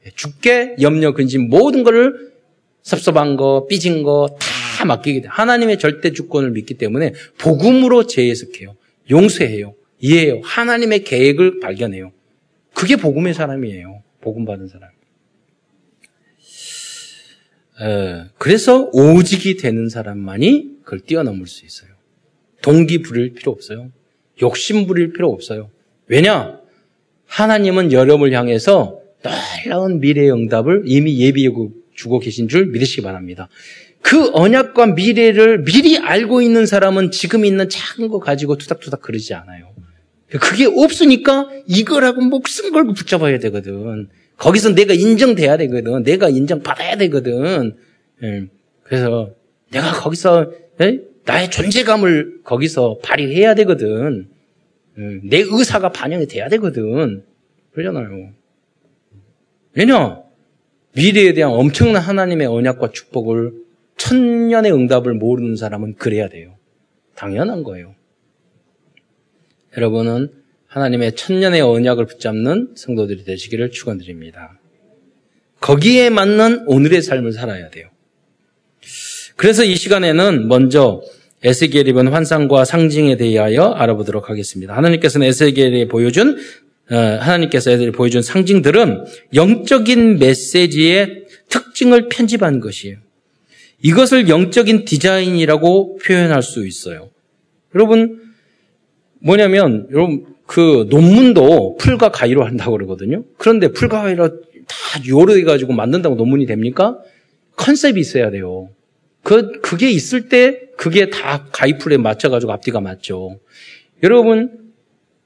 예. 죽게 염려 근심 모든 것을 섭섭한 거, 삐진 거 다 맡기게 돼. 하나님의 절대 주권을 믿기 때문에 복음으로 재해석해요. 용서해요. 이해해요. 하나님의 계획을 발견해요. 그게 복음의 사람이에요. 복음 받은 사람. 에, 그래서 오직이 되는 사람만이 그걸 뛰어넘을 수 있어요. 동기 부릴 필요 없어요. 욕심 부릴 필요 없어요. 왜냐? 하나님은 여러분을 향해서 놀라운 미래의 응답을 이미 예비해 주고 계신 줄 믿으시기 바랍니다. 그 언약과 미래를 미리 알고 있는 사람은 지금 있는 작은 거 가지고 투닥투닥 그러지 않아요. 그게 없으니까 이거라고 목숨 걸고 붙잡아야 되거든. 거기서 내가 인정돼야 되거든. 내가 인정받아야 되거든. 예. 그래서 내가 거기서 예? 나의 존재감을 거기서 발휘해야 되거든. 예. 내 의사가 반영이 돼야 되거든. 그러잖아요. 왜냐? 미래에 대한 엄청난 하나님의 언약과 축복을 천년의 응답을 모르는 사람은 그래야 돼요. 당연한 거예요. 여러분은 하나님의 천년의 언약을 붙잡는 성도들이 되시기를 축원드립니다. 거기에 맞는 오늘의 삶을 살아야 돼요. 그래서 이 시간에는 먼저 에스겔이 입은 환상과 상징에 대하여 알아보도록 하겠습니다. 하나님께서는 에스겔이 보여준 어, 하나님께서 애들이 보여준 상징들은 영적인 메시지의 특징을 편집한 것이에요. 이것을 영적인 디자인이라고 표현할 수 있어요. 여러분 뭐냐면 여러분 그 논문도 풀과 가위로 한다고 그러거든요. 그런데 풀과 가위로 다 요르해 가지고 만든다고 논문이 됩니까? 컨셉이 있어야 돼요. 그 그게 있을 때 그게 다 가위풀에 맞춰 가지고 앞뒤가 맞죠. 여러분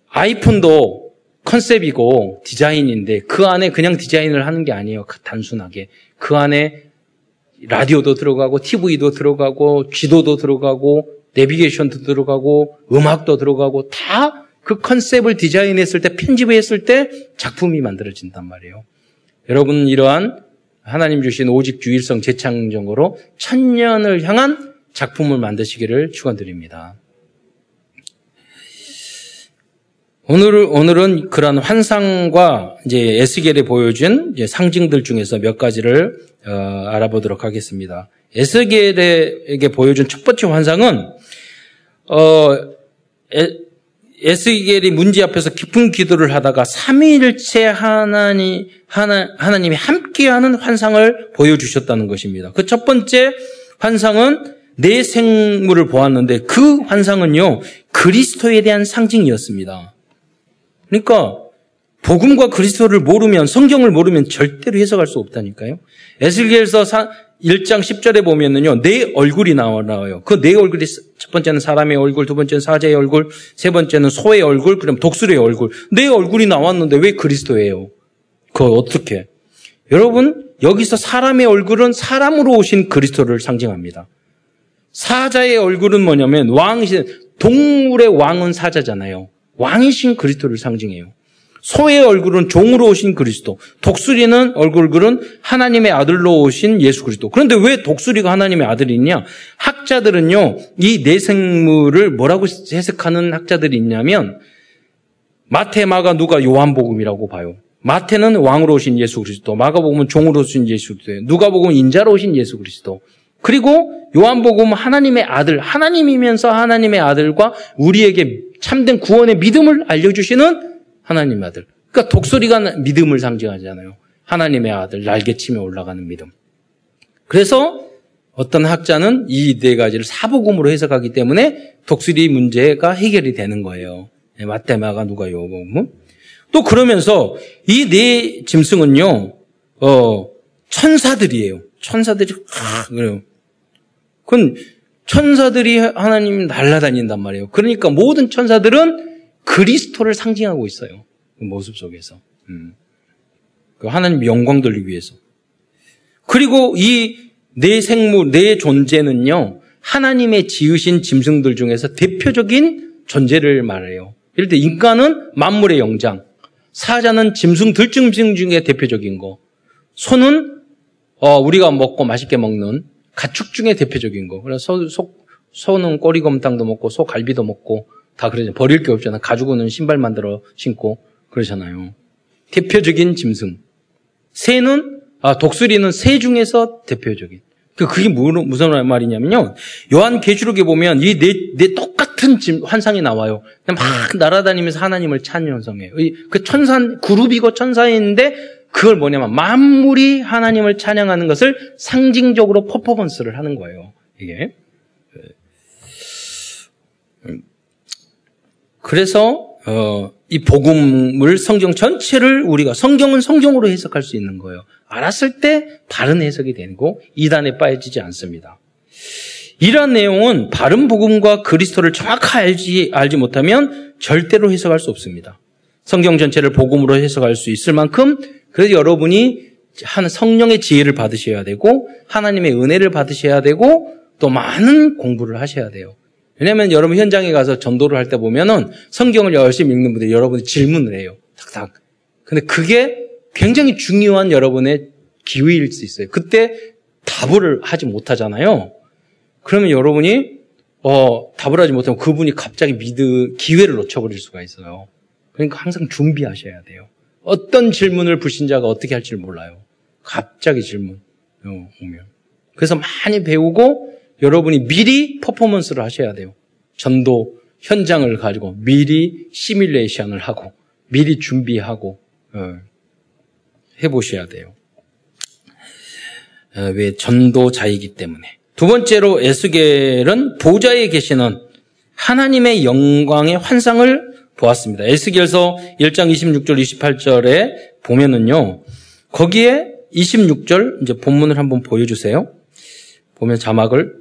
아이폰도 컨셉이고 디자인인데 그 안에 그냥 디자인을 하는 게 아니에요. 단순하게 그 안에 라디오도 들어가고 TV도 들어가고 지도도 들어가고 내비게이션도 들어가고 음악도 들어가고 다 그 컨셉을 디자인했을 때 편집했을 때 작품이 만들어진단 말이에요. 여러분 이러한 하나님 주신 오직 주일성 재창정으로 천년을 향한 작품을 만드시기를 축원드립니다. 오늘 오늘은 그런 환상과 이제 에스겔에 보여준 상징들 중에서 몇 가지를 어, 알아보도록 하겠습니다. 에스겔에게 보여준 첫 번째 환상은 어, 에, 스겔이 문제 앞에서 깊은 기도를 하다가 3일째 하나님, 하나, 하나님이 함께하는 환상을 보여주셨다는 것입니다. 그 첫 번째 환상은 내 생물을 보았는데 그 환상은요, 그리스도에 대한 상징이었습니다. 그러니까, 복음과 그리스도를 모르면, 성경을 모르면 절대로 해석할 수 없다니까요. 에스겔서 1장 10절에 보면은요, 내 얼굴이 나와요. 그 내 얼굴이 첫 번째는 사람의 얼굴, 두 번째는 사자의 얼굴, 세 번째는 소의 얼굴, 그럼 독수리의 얼굴. 내 얼굴이 나왔는데 왜 그리스도예요? 그거 어떻게? 여러분, 여기서 사람의 얼굴은 사람으로 오신 그리스도를 상징합니다. 사자의 얼굴은 뭐냐면 왕이신, 동물의 왕은 사자잖아요. 왕이신 그리스도를 상징해요. 소의 얼굴은 종으로 오신 그리스도, 독수리는 얼굴은 하나님의 아들로 오신 예수 그리스도. 그런데 왜 독수리가 하나님의 아들이냐? 학자들은요, 이 내생물을 뭐라고 해석하는 학자들이 있냐면, 마태, 마가, 누가 요한복음이라고 봐요. 마태는 왕으로 오신 예수 그리스도, 마가복음은 종으로 오신 예수 그리스도, 누가복음은 인자로 오신 예수 그리스도. 그리고 요한복음은 하나님의 아들, 하나님이면서 하나님의 아들과 우리에게 참된 구원의 믿음을 알려주시는 하나님의 아들. 그러니까 독수리가 믿음을 상징하잖아요. 하나님의 아들, 날개치며 올라가는 믿음. 그래서 어떤 학자는 이 네 가지를 사복음으로 해석하기 때문에 독수리 문제가 해결이 되는 거예요. 네, 마테마가 누가 요복음. 또 그러면서 이 네 짐승은요, 어, 천사들이에요. 천사들이, 아, 그래요. 그건 천사들이 하나님 날라다닌단 말이에요. 그러니까 모든 천사들은 그리스도를 상징하고 있어요. 그 모습 속에서. 음. 그 하나님 영광 돌리기 위해서. 그리고 이 내 생물, 내 존재는요, 하나님의 지으신 짐승들 중에서 대표적인 존재를 말해요. 예를 들어 인간은 만물의 영장, 사자는 짐승 들짐승 중에 대표적인 거, 소는 어, 우리가 먹고 맛있게 먹는 가축 중에 대표적인 거. 그래서 소, 소, 소는 꼬리곰탕도 먹고 소 갈비도 먹고 다 그러잖아요. 버릴 게 없잖아요. 가지고는 신발 만들어 신고 그러잖아요. 대표적인 짐승. 새는 아, 독수리는 새 중에서 대표적인. 그 그게 무슨 말이냐면요. 요한 계시록에 보면 이 네 네 똑같은 환상이 나와요. 막 날아다니면서 하나님을 찬양성해요. 그 천사 그룹이고 천사인데 그걸 뭐냐면 만물이 하나님을 찬양하는 것을 상징적으로 퍼포먼스를 하는 거예요. 이게. 그래서 어, 이 복음을 성경 전체를 우리가 성경은 성경으로 해석할 수 있는 거예요. 알았을 때 바른 해석이 되고 이단에 빠지지 않습니다. 이러한 내용은 바른 복음과 그리스도를 정확하게 알지, 알지 못하면 절대로 해석할 수 없습니다. 성경 전체를 복음으로 해석할 수 있을 만큼 그래서 여러분이 한 성령의 지혜를 받으셔야 되고 하나님의 은혜를 받으셔야 되고 또 많은 공부를 하셔야 돼요. 왜냐하면 여러분 현장에 가서 전도를 할 때 보면은 성경을 열심히 읽는 분들이 여러분이 질문을 해요. 탁탁. 근데 그게 굉장히 중요한 여러분의 기회일 수 있어요. 그때 답을 하지 못하잖아요. 그러면 여러분이 어, 답을 하지 못하면 그분이 갑자기 미드 기회를 놓쳐버릴 수가 있어요. 그러니까 항상 준비하셔야 돼요. 어떤 질문을 불신자가 어떻게 할지 몰라요. 갑자기 질문 어, 오면. 그래서 많이 배우고 여러분이 미리 퍼포먼스를 하셔야 돼요. 전도 현장을 가지고 미리 시뮬레이션을 하고 미리 준비하고 어, 해보셔야 돼요. 어, 왜 전도자이기 때문에. 두 번째로 에스겔은 보좌에 계시는 하나님의 영광의 환상을 보았습니다. 에스겔서 1장 26절 28절에 보면은요. 거기에 26절 이제 본문을 한번 보여 주세요. 보면 자막을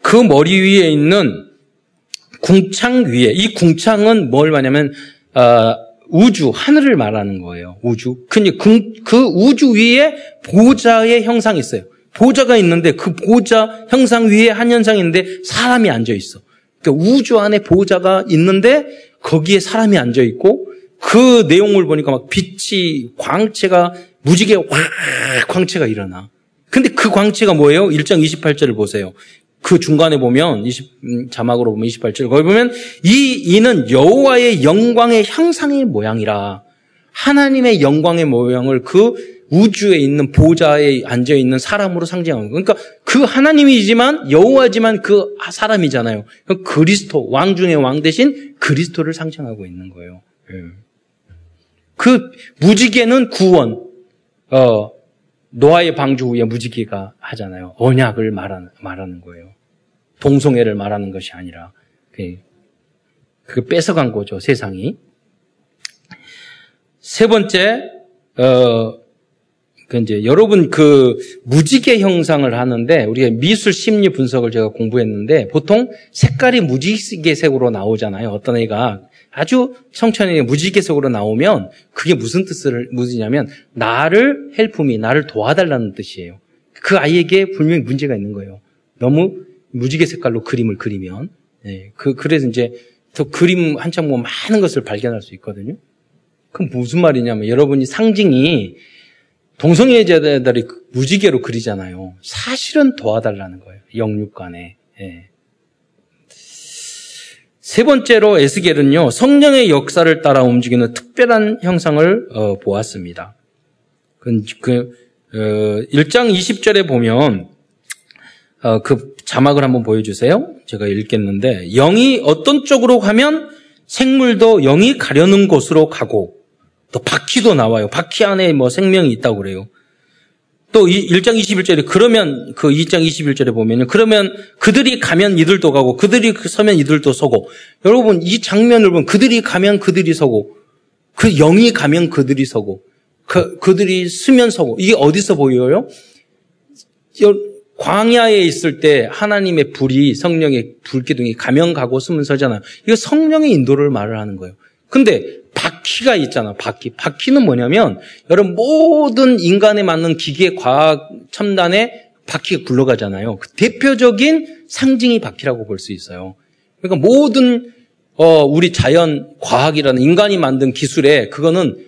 그 머리 위에 있는 궁창 위에 이 궁창은 뭘 말하냐면 어, 우주 하늘을 말하는 거예요. 우주. 근데 그, 그 우주 위에 보좌의 형상이 있어요. 보좌가 있는데 그 보좌 형상 위에 한 현상이 있는데 사람이 앉아 있어. 그러니까 우주 안에 보좌가 있는데 거기에 사람이 앉아 있고 그 내용을 보니까 막 빛이 광채가 무지개 확 광채가 일어나. 근데 그 광채가 뭐예요? 1장 28절을 보세요. 그 중간에 보면 20 음, 자막으로 보면 28절 거기 보면 이 이는 여호와의 영광의 향상의 모양이라 하나님의 영광의 모양을 그 우주에 있는 보좌에 앉아 있는 사람으로 상징하는 거예요. 그러니까 그 하나님이지만 여호와지만 그 사람이잖아요. 그 그리스도 왕 중의 왕 대신 그리스도를 상징하고 있는 거예요. 예. 그 무지개는 구원, 어, 노아의 방주 후에 무지개가 하잖아요. 언약을 말하는, 말하는 거예요. 동성애를 말하는 것이 아니라, 그, 그 뺏어간 거죠, 세상이. 세 번째, 어, 그 이제 여러분 그 무지개 형상을 하는데 우리가 미술 심리 분석을 제가 공부했는데 보통 색깔이 무지개색으로 나오잖아요. 어떤 애가 아주 청천에 무지개색으로 나오면 그게 무슨 뜻을 무지냐면 나를 헬프미 나를 도와달라는 뜻이에요. 그 아이에게 분명히 문제가 있는 거예요. 너무 무지개 색깔로 그림을 그리면 네, 그 그래서 이제 더 그림 한참 보면 많은 것을 발견할 수 있거든요. 그럼 무슨 말이냐면 여러분이 상징이 동성애자들이 무지개로 그리잖아요. 사실은 도와달라는 거예요. 영육간에. 예. 세 번째로 에스겔은요, 성령의 역사를 따라 움직이는 특별한 형상을 어, 보았습니다. 그, 그 어, 1장 20절에 보면 어, 그 자막을 한번 보여주세요. 제가 읽겠는데 영이 어떤 쪽으로 가면 생물도 영이 가려는 곳으로 가고 또 바퀴도 나와요. 바퀴 안에 뭐 생명이 있다고 그래요. 또 1장 21절에 그러면 그 2장 21절에 보면요. 그러면 그들이 가면 이들도 가고 그들이 서면 이들도 서고 여러분 이 장면을 보면 그들이 가면 그들이 서고 그 영이 가면 그들이 서고 그, 그들이 쓰면 서고 이게 어디서 보여요? 광야에 있을 때 하나님의 불이 성령의 불기둥이 가면 가고 쓰면 서잖아요. 이거 성령의 인도를 말을 하는 거예요. 근데 바퀴가 있잖아, 바퀴. 바퀴는 뭐냐면, 여러분, 모든 인간에 맞는 기계, 과학, 첨단의 바퀴가 굴러가잖아요. 그 대표적인 상징이 바퀴라고 볼 수 있어요. 그러니까 모든 어, 우리 자연 과학이라는 인간이 만든 기술에 그거는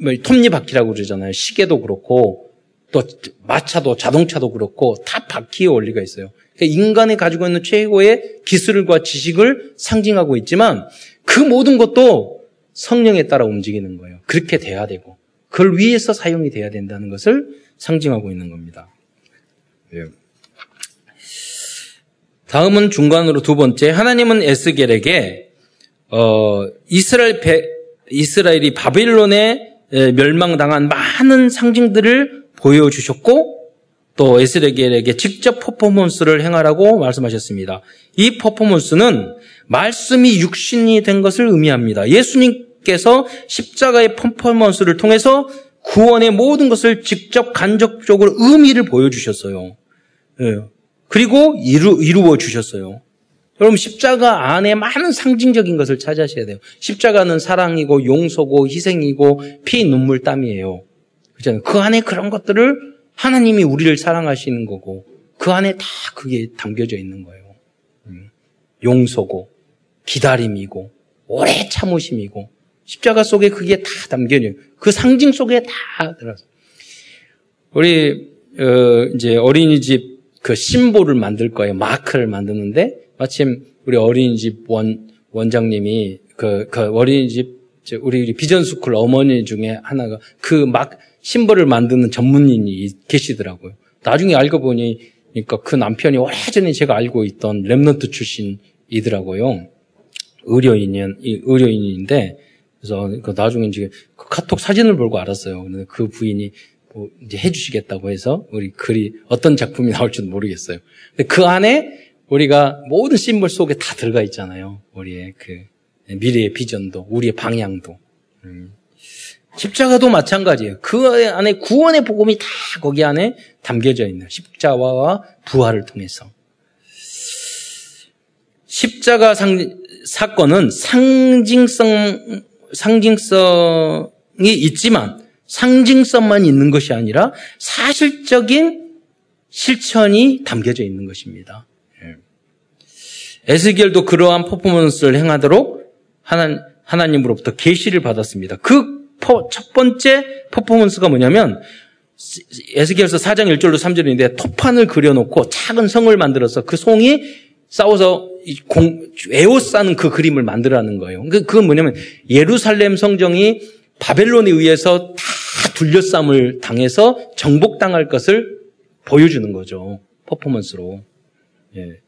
뭐 톱니바퀴라고 그러잖아요. 시계도 그렇고 또 마차도 자동차도 그렇고 다 바퀴의 원리가 있어요. 그러니까 인간이 가지고 있는 최고의 기술과 지식을 상징하고 있지만 그 모든 것도 성령에 따라 움직이는 거예요. 그렇게 돼야 되고 그걸 위해서 사용이 돼야 된다는 것을 상징하고 있는 겁니다. 예. 다음은 중간으로 두 번째 하나님은 에스겔에게 어, 이스라엘 배, 이스라엘이 바빌론에 멸망당한 많은 상징들을 보여주셨고 또 에스겔에게 직접 퍼포먼스를 행하라고 말씀하셨습니다. 이 퍼포먼스는 말씀이 육신이 된 것을 의미합니다. 예수님께서 십자가의 퍼포먼스를 통해서 구원의 모든 것을 직접 간접적으로 의미를 보여주셨어요. 예. 그리고 이루, 이루어 주셨어요. 여러분 십자가 안에 많은 상징적인 것을 찾으셔야 돼요. 십자가는 사랑이고 용서고 희생이고 피 눈물 땀이에요. 그 안에 그런 것들을 하나님이 우리를 사랑하시는 거고 그 안에 다 그게 담겨져 있는 거예요. 음. 용서고 기다림이고 오래 참으심이고 십자가 속에 그게 다 담겨져요. 그 상징 속에 다 들어서 우리 어, 이제 어린이집 그 symbol을 만들 거예요. 마크를 만드는데 마침 우리 어린이집 원, 원장님이 그, 그 어린이집, 우리 비전스쿨 어머니 중에 하나가 그막 심벌을 만드는 전문인이 계시더라고요. 나중에 알고 보니, 그러니까 그 남편이 오래전에 제가 알고 있던 Remnant 출신이더라고요. 의료인인, 의료인인데, 그래서 그 나중에 이제 그 카톡 사진을 보고 알았어요. 그 부인이 뭐 이제 해주시겠다고 해서 우리 글이 어떤 작품이 나올지도 모르겠어요. 근데 그 안에 우리가 모든 심벌 속에 다 들어가 있잖아요. 우리의 그 미래의 비전도, 우리의 방향도. 음. 십자가도 마찬가지예요. 그 안에 구원의 복음이 다 거기 안에 담겨져 있는 십자가와 부활을 통해서. 십자가 상, 사건은 상징성, 상징성이 있지만 상징성만 있는 것이 아니라 사실적인 실천이 담겨져 있는 것입니다. 에스겔도 그러한 퍼포먼스를 행하도록 하나, 하나님으로부터 계시를 받았습니다. 그 첫 번째 퍼포먼스가 뭐냐면 에스겔서 4장 1절로 3절인데 토판을 그려놓고 작은 성을 만들어서 그 송이 싸워서 공, 에워싸는 그 그림을 만들라는 거예요. 그, 그건 뭐냐면 예루살렘 성정이 바벨론에 의해서 다 둘러싸움을 당해서 정복당할 것을 보여주는 거죠. 퍼포먼스로. 예.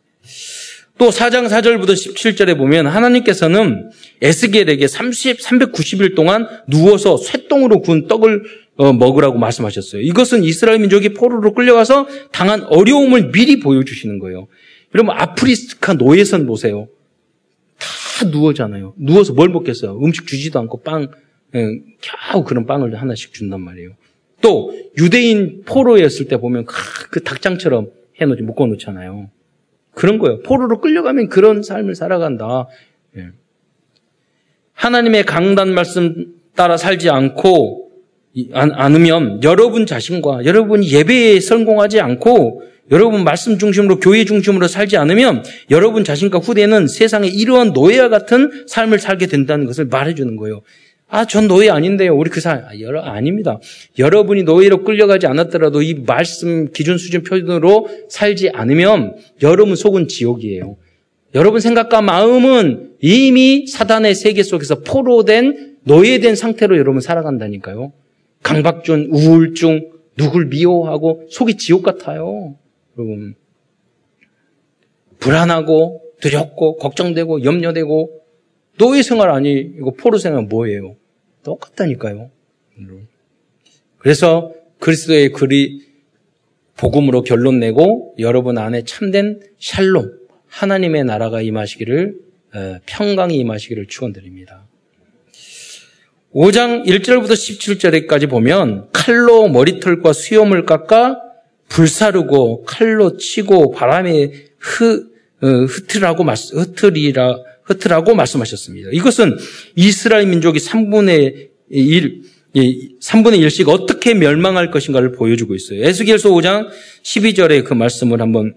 또 4장 4절부터 17절에 보면 하나님께서는 에스겔에게 30, 390일 동안 누워서 쇠똥으로 구운 떡을 어, 먹으라고 말씀하셨어요. 이것은 이스라엘 민족이 포로로 끌려가서 당한 어려움을 미리 보여주시는 거예요. 여러분 아프리카 노예선 보세요. 다 누워잖아요. 누워서 뭘 먹겠어요? 음식 주지도 않고 빵, 예, 겨우 그런 빵을 하나씩 준단 말이에요. 또 유대인 포로였을 때 보면 그 닭장처럼 해놓지 묶어놓잖아요. 그런 거예요. 포로로 끌려가면 그런 삶을 살아간다. 예. 하나님의 강단 말씀 따라 살지 않고 않으면 여러분 자신과 여러분 예배에 성공하지 않고 여러분 말씀 중심으로 교회 중심으로 살지 않으면 여러분 자신과 후대는 세상에 이러한 노예와 같은 삶을 살게 된다는 것을 말해주는 거예요. 아, 전 노예 아닌데요. 우리 그 사람, 아, 여러, 아닙니다. 여러분이 노예로 끌려가지 않았더라도 이 말씀 기준 수준 표준으로 살지 않으면 여러분 속은 지옥이에요. 여러분 생각과 마음은 이미 사단의 세계 속에서 포로된, 노예된 상태로 여러분 살아간다니까요. 강박증, 우울증, 누굴 미워하고 속이 지옥 같아요. 여러분. 불안하고, 두렵고, 걱정되고, 염려되고, 노예 생활 아니고 포로 생활 뭐예요? 똑같다니까요. 그래서 그리스도의 글이 복음으로 결론 내고 여러분 안에 참된 샬롬, 하나님의 나라가 임하시기를 평강이 임하시기를 축원드립니다. 5장 1절부터 17절까지 보면 칼로 머리털과 수염을 깎아 불사르고 칼로 치고 바람에 흐, 어, 흩으라고 흩으리라 흩으라고 말씀하셨습니다. 이것은 이스라엘 민족이 3분의 1, 이 3분의 1씩 어떻게 멸망할 것인가를 보여주고 있어요. 에스겔서 5장 12절의 그 말씀을 한번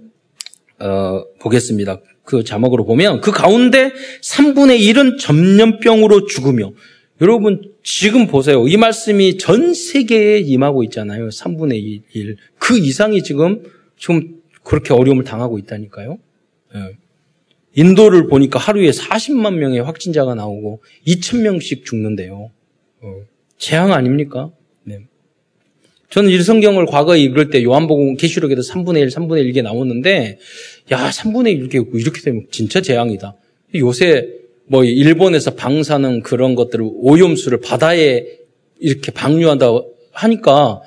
어, 보겠습니다. 그 자막으로 보면 그 가운데 3분의 1은 전염병으로 죽으며 여러분 지금 보세요. 이 말씀이 전 세계에 임하고 있잖아요. 3분의 1. 그 이상이 지금 지금 그렇게 어려움을 당하고 있다니까요. 예. 인도를 보니까 하루에 40만 명의 확진자가 나오고 2천 명씩 죽는데요. 어. 재앙 아닙니까? 네. 저는 이 성경을 과거에 읽을 때 요한복음 계시록에도 3분의 1, 3분의 1 이게 나오는데 야 3분의 1 이렇게 이렇게 되면 진짜 재앙이다. 요새 뭐 일본에서 방사능 그런 것들을 오염수를 바다에 이렇게 방류한다 하니까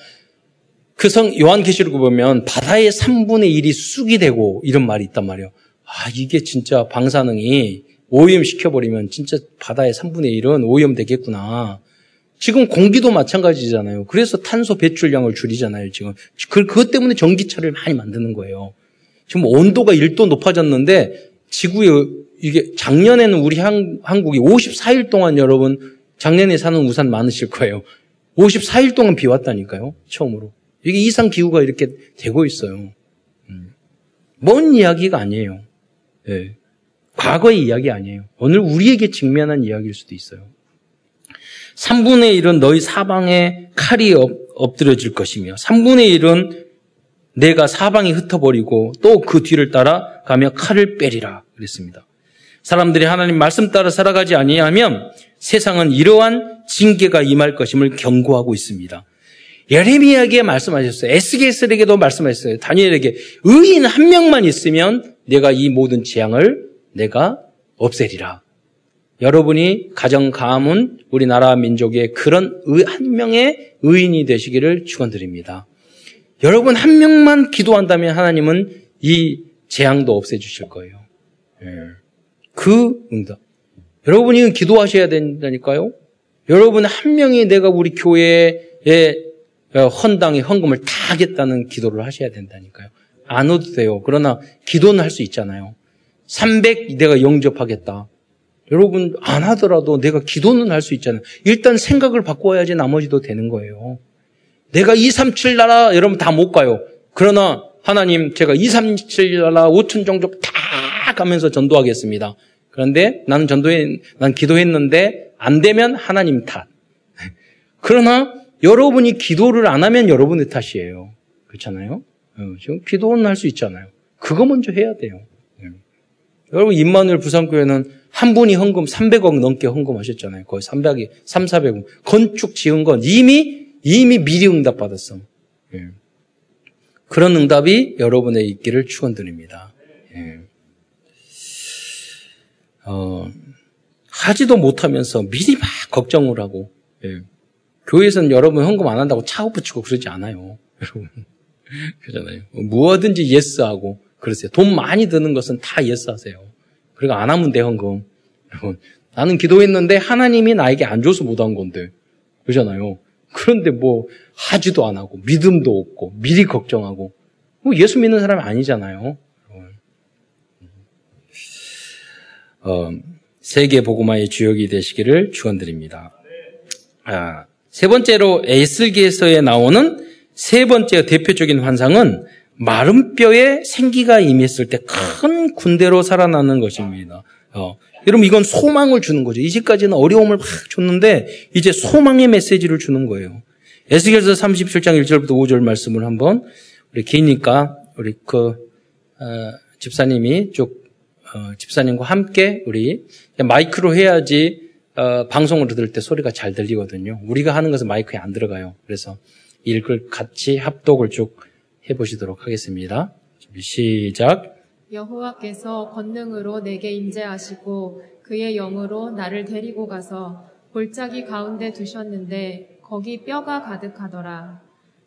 그 성 요한계시록 보면 바다의 3분의 1이 쑥이 되고 이런 말이 있단 말이에요. 아 이게 진짜 방사능이 오염시켜버리면 진짜 바다의 3분의 1은 오염되겠구나. 지금 공기도 마찬가지잖아요. 그래서 탄소 배출량을 줄이잖아요, 지금. 그, 그것 때문에 전기차를 많이 만드는 거예요. 지금 온도가 1도 높아졌는데 지구에 이게 작년에는 우리 한, 한국이 54일 동안 여러분 작년에 사는 우산 많으실 거예요. 54일 동안 비 왔다니까요. 처음으로. 이게 이상 기후가 이렇게 되고 있어요. 음. 먼 이야기가 아니에요. 네. 과거의 이야기 아니에요. 오늘 우리에게 직면한 이야기일 수도 있어요. 3분의 1은 너희 사방에 칼이 엎 드려질 것이며 3분의 1은 내가 사방에 흩어버리고 또 그 뒤를 따라 가며 칼을 빼리라 그랬습니다. 사람들이 하나님 말씀 따라 살아가지 아니하면 세상은 이러한 징계가 임할 것임을 경고하고 있습니다. 예레미야에게 말씀하셨어요. 에스게스에게도 말씀하셨어요. 다니엘에게 의인 한 명만 있으면 내가 이 모든 재앙을 내가 없애리라. 여러분이 가정 가문 우리나라 민족의 그런 한 명의 의인이 되시기를 축원드립니다. 여러분 한 명만 기도한다면 하나님은 이 재앙도 없애주실 거예요. 예. 그 응답. 여러분이 기도하셔야 된다니까요. 여러분 한 명이 내가 우리 교회에 헌당의 헌금을 다 하겠다는 기도를 하셔야 된다니까요. 안 해도 돼요. 그러나 기도는 할 수 있잖아요. 300 내가 영접하겠다. 여러분 안 하더라도 내가 기도는 할 수 있잖아요. 일단 생각을 바꿔야지 나머지도 되는 거예요. 내가 2, 3, 7 나라 여러분 다 못 가요. 그러나 하나님 제가 2, 3, 7 나라 5천 종족 다 가면서 전도하겠습니다. 그런데 나는 전도해 난 기도했는데 안 되면 하나님 탓. 그러나 여러분이 기도를 안 하면 여러분의 탓이에요. 그렇잖아요. 어, 지금 기도는 할 수 있잖아요. 그거 먼저 해야 돼요. 네. 여러분 임마누엘 부산교회는 한 분이 헌금 300억 넘게 헌금하셨잖아요. 거의 300이 3, 400억. 건축 지은 건 이미 이미 미리 응답 받았어. 예. 그런 응답이 여러분의 있기를 축원드립니다. 예. 어, 하지도 못하면서 미리 막 걱정을 하고 예. 교회에서는 여러분 헌금 안 한다고 차고 붙이고 그러지 않아요. 여러분 그러잖아요. 무엇든지 예스하고 그러세요. 돈 많이 드는 것은 다 예스하세요. 그리고 안 하면 돼 헌금. 여러분 나는 기도했는데 하나님이 나에게 안 줘서 못 한 건데 그러잖아요. 그런데 뭐 하지도 안 하고 믿음도 없고 미리 걱정하고 뭐 예수 믿는 사람이 아니잖아요. 어, 세계 복음화의 주역이 되시기를 축원드립니다. 아, 세 번째로 에슬기에서에 나오는 세 번째 대표적인 환상은 마른 뼈에 생기가 임했을 때 큰 군대로 살아나는 것입니다. 어, 여러분 이건 소망을 주는 거죠. 이제까지는 어려움을 막 줬는데 이제 소망의 메시지를 주는 거예요. 에스겔서 37장 1절부터 5절 말씀을 한번 우리 기니까 우리 그 어, 집사님이 쭉 어, 집사님과 함께 우리 마이크로 해야지 어, 방송을 들을 때 소리가 잘 들리거든요. 우리가 하는 것은 마이크에 안 들어가요. 그래서 읽을 같이 합독을 쭉 해보시도록 하겠습니다. 시작. 여호와께서 권능으로 내게 임재하시고 그의 영으로 나를 데리고 가서 골짜기 가운데 두셨는데 거기 뼈가 가득하더라.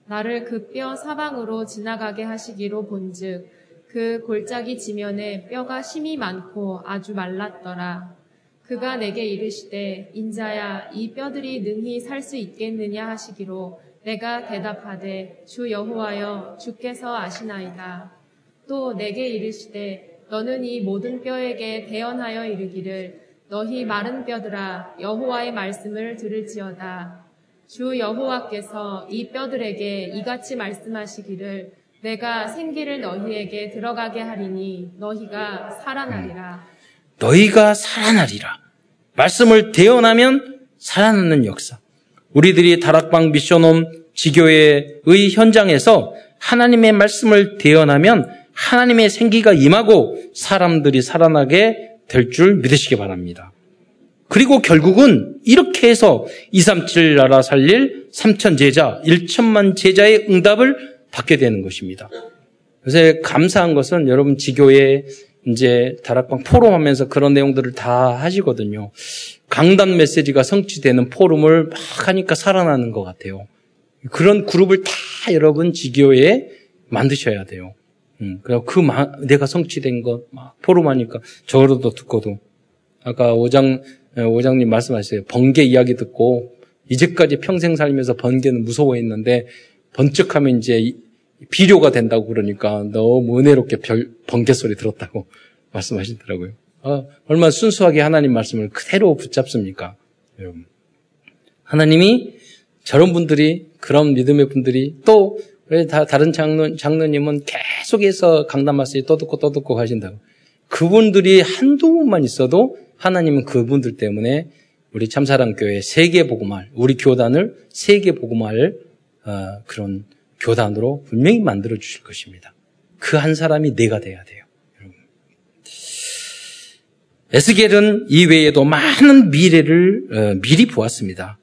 나를 그 뼈 사방으로 지나가게 하시기로 본즉 그 골짜기 지면에 뼈가 심이 많고 아주 말랐더라. 그가 내게 이르시되 인자야 이 뼈들이 능히 살 수 있겠느냐 하시기로 내가 대답하되 주 여호와여 주께서 아시나이다. 또 내게 이르시되 너는 이 모든 뼈에게 대언하여 이르기를 너희 마른 뼈들아 여호와의 말씀을 들을지어다 주 여호와께서 이 뼈들에게 이같이 말씀하시기를 내가 생기를 너희에게 들어가게 하리니 너희가 살아나리라. 너희가 살아나리라. 말씀을 대언하면 살아나는 역사. 우리들이 다락방 미션홈 지교회의 현장에서 하나님의 말씀을 대언하면 하나님의 생기가 임하고 사람들이 살아나게 될 줄 믿으시기 바랍니다. 그리고 결국은 이렇게 해서 237 나라 살릴 3천 제자, 1천만 제자의 응답을 받게 되는 것입니다. 요새 감사한 것은 여러분 지교회 이제 다락방 포럼하면서 그런 내용들을 다 하시거든요. 강단 메시지가 성취되는 포럼을 막 하니까 살아나는 것 같아요. 그런 그룹을 다 여러분 지교회에 만드셔야 돼요. 음, 그 내가 성취된 것 막 포럼하니까 저로도 듣고도 아까 오장 오장님 말씀하셨어요. 번개 이야기 듣고 이제까지 평생 살면서 번개는 무서워했는데 번쩍하면 이제 비료가 된다고 그러니까 너무 은혜롭게 별, 번개 소리 들었다고 말씀하시더라고요. 아, 얼마나 순수하게 하나님 말씀을 그대로 붙잡습니까? 여러분. 하나님이 저런 분들이, 그런 믿음의 분들이 또, 다른 장로, 장로님은 계속해서 강단 말씀이 또 듣고 또 듣고 하신다고. 그분들이 한두 분만 있어도 하나님은 그분들 때문에 우리 참사랑교회 세계 복음할, 우리 교단을 세계 복음할 어, 그런 교단으로 분명히 만들어 주실 것입니다. 그 한 사람이 내가 돼야 돼요. 여러분. 에스겔은 이외에도 많은 미래를 어, 미리 보았습니다.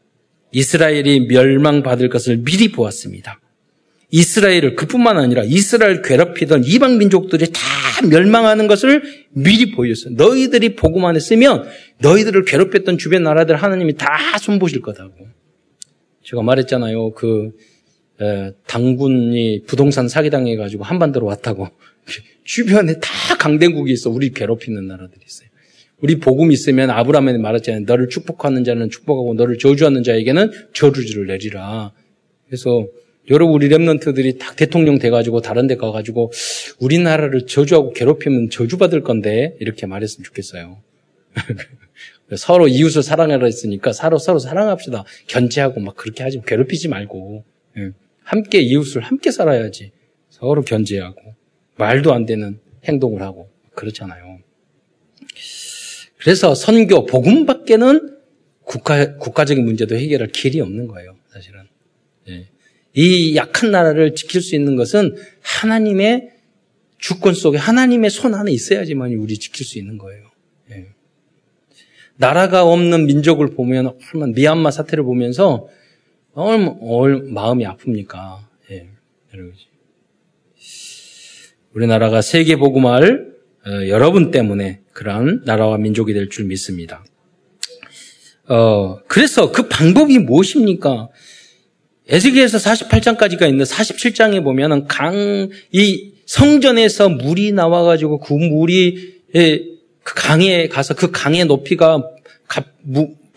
이스라엘이 멸망받을 것을 미리 보았습니다. 이스라엘을 그뿐만 아니라 이스라엘 괴롭히던 이방 민족들이 다 멸망하는 것을 미리 보였어요. 너희들이 보고만 했으면 너희들을 괴롭혔던 주변 나라들 하나님이 다 손보실 거다고. 제가 말했잖아요. 그 당군이 부동산 사기당해가지고 한반도로 왔다고. 주변에 다 강대국이 있어. 우리 괴롭히는 나라들이 있어요. 우리 복음 있으면 아브라함에 말했잖아요. 너를 축복하는 자는 축복하고 너를 저주하는 자에게는 저주를 내리라. 그래서 여러분 우리 랩런트들이 딱 대통령 돼가지고 다른 데 가가지고 우리나라를 저주하고 괴롭히면 저주받을 건데 이렇게 말했으면 좋겠어요. 서로 이웃을 사랑하라 했으니까 서로 서로 사랑합시다. 견제하고 막 그렇게 하지 괴롭히지 말고 예. 함께 이웃을 함께 살아야지. 서로 견제하고 말도 안 되는 행동을 하고 그렇잖아요. 그래서 선교 복음 밖에는 국가 국가적인 문제도 해결할 길이 없는 거예요. 사실은 예. 이 약한 나라를 지킬 수 있는 것은 하나님의 주권 속에 하나님의 손 안에 있어야지만 우리 지킬 수 있는 거예요. 예. 나라가 없는 민족을 보면 얼마나 미얀마 사태를 보면서 얼마, 얼 마음이 아픕니까? 예, 우리나라가 세계 복음할 어, 여러분 때문에 그러한 나라와 민족이 될 줄 믿습니다. 어, 그래서 그 방법이 무엇입니까? 에스겔에서 48장까지가 있는데 47장에 보면은 강, 이 성전에서 물이 나와가지고 그 물이 그 강에 가서 그 강의 높이가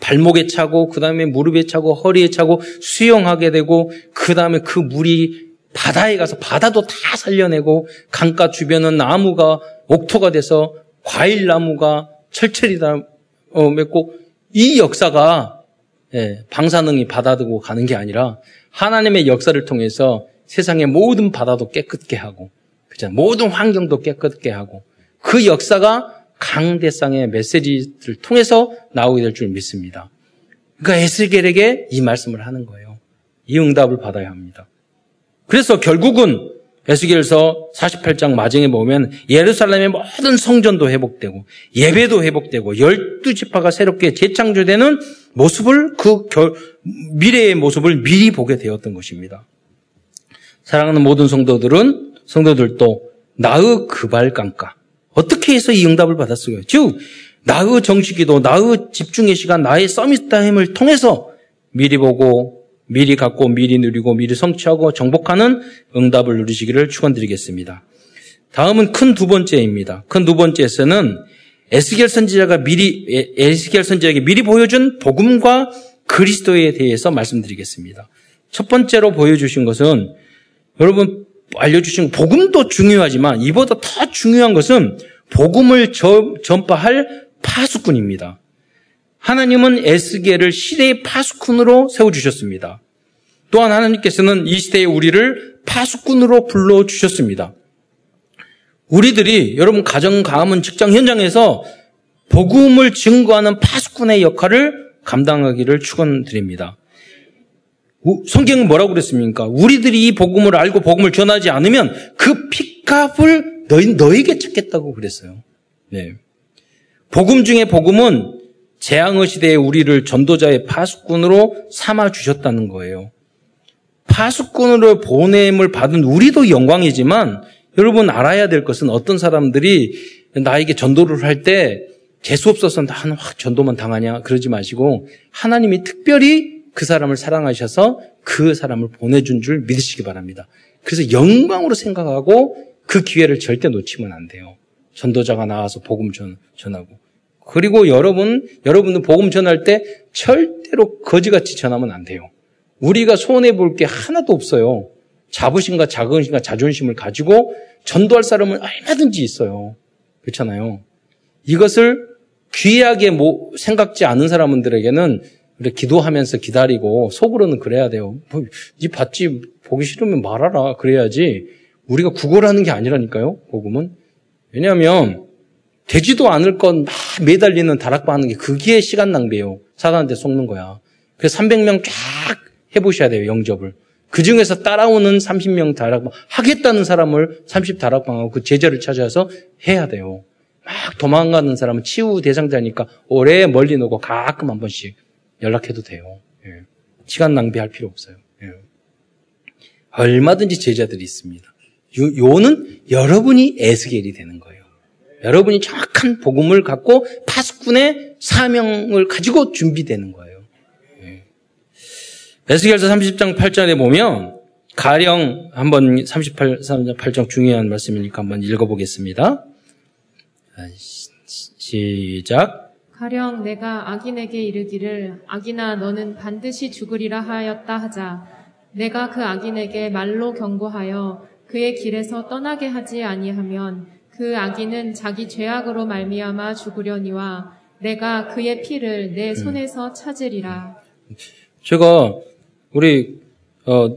발목에 차고 그 다음에 무릎에 차고 허리에 차고 수영하게 되고 그 다음에 그 물이 바다에 가서 바다도 다 살려내고 강가 주변은 나무가 옥토가 돼서 과일 나무가 철철이 다 어, 맺고 이 역사가 예, 방사능이 받아들고 가는 게 아니라 하나님의 역사를 통해서 세상의 모든 바다도 깨끗게 하고 모든 환경도 깨끗게 하고 그 역사가 강 대상의 메시지를 통해서 나오게 될 줄 믿습니다. 그러니까 에스겔에게 이 말씀을 하는 거예요. 이 응답을 받아야 합니다. 그래서 결국은 에스겔서 48장 마정에 보면 예루살렘의 모든 성전도 회복되고 예배도 회복되고 열두 지파가 새롭게 재창조되는 모습을 그 미래의 모습을 미리 보게 되었던 것입니다. 사랑하는 모든 성도들은 성도들도 나의 그발강가 어떻게 해서 이 응답을 받았어요? 즉 나의 정식기도, 나의 집중의 시간, 나의 서밋 타임을 통해서 미리 보고, 미리 갖고, 미리 누리고, 미리 성취하고 정복하는 응답을 누리시기를 축원드리겠습니다. 다음은 큰 두 번째입니다. 큰 두 번째에서는 에스겔 선지자가 미리 에스겔 선지자에게 미리 보여준 복음과 그리스도에 대해서 말씀드리겠습니다. 첫 번째로 보여주신 것은 여러분 알려주신 복음도 중요하지만 이보다 더 중요한 것은 복음을 전파할 파수꾼입니다. 하나님은 에스겔을 시대의 파수꾼으로 세워주셨습니다. 또한 하나님께서는 이 시대의 우리를 파수꾼으로 불러주셨습니다. 우리들이 여러분 가정, 가문, 직장 현장에서 복음을 증거하는 파수꾼의 역할을 감당하기를 축원드립니다. 성경은 뭐라고 그랬습니까? 우리들이 이 복음을 알고 복음을 전하지 않으면 그 핏값을 너희, 너에게 찾겠다고 그랬어요. 네. 복음 중에 복음은 재앙의 시대에 우리를 전도자의 파수꾼으로 삼아 주셨다는 거예요. 파수꾼으로 보냄을 받은 우리도 영광이지만 여러분 알아야 될 것은 어떤 사람들이 나에게 전도를 할 때 재수 없어서 나는 확 전도만 당하냐 그러지 마시고 하나님이 특별히 그 사람을 사랑하셔서 그 사람을 보내준 줄 믿으시기 바랍니다. 그래서 영광으로 생각하고 그 기회를 절대 놓치면 안 돼요. 전도자가 나와서 복음 전, 전하고. 그리고 여러분, 여러분도 복음 전할 때 절대로 거지같이 전하면 안 돼요. 우리가 손해볼 게 하나도 없어요. 자부심과 자긍심과 자존심을 가지고 전도할 사람은 얼마든지 있어요. 그렇잖아요. 이것을 귀하게 뭐 생각지 않은 사람들에게는 우리 기도하면서 기다리고 속으로는 그래야 돼요. 뭐, 네 받지 보기 싫으면 말하라 그래야지 우리가 구걸하는 게 아니라니까요. 복음은 왜냐하면 되지도 않을 건 막 매달리는 다락방 하는 게 그게 시간 낭비예요. 사단한테 속는 거야. 그래서 300명 쫙 해보셔야 돼요. 영접을. 그 중에서 따라오는 30명 다락방 하겠다는 사람을 30 다락방하고 그 제자를 찾아서 해야 돼요. 막 도망가는 사람은 치유 대상자니까 오래 멀리 놓고 가끔 한 번씩 연락해도 돼요. 예. 시간 낭비할 필요 없어요. 예. 얼마든지 제자들이 있습니다. 요, 요는 여러분이 에스겔이 되는 거예요. 여러분이 정확한 복음을 갖고 파수꾼의 사명을 가지고 준비되는 거예요. 예. 에스겔서 30장 8절에 보면 가령 한번 38, 38장 중요한 말씀이니까 한번 읽어보겠습니다. 아, 시작. 가령 내가 악인에게 이르기를 악인아 너는 반드시 죽으리라 하였다 하자 내가 그 악인에게 말로 경고하여 그의 길에서 떠나게 하지 아니하면 그 악인은 자기 죄악으로 말미암아 죽으려니와 내가 그의 피를 내 음. 손에서 찾으리라. 제가 우리 어,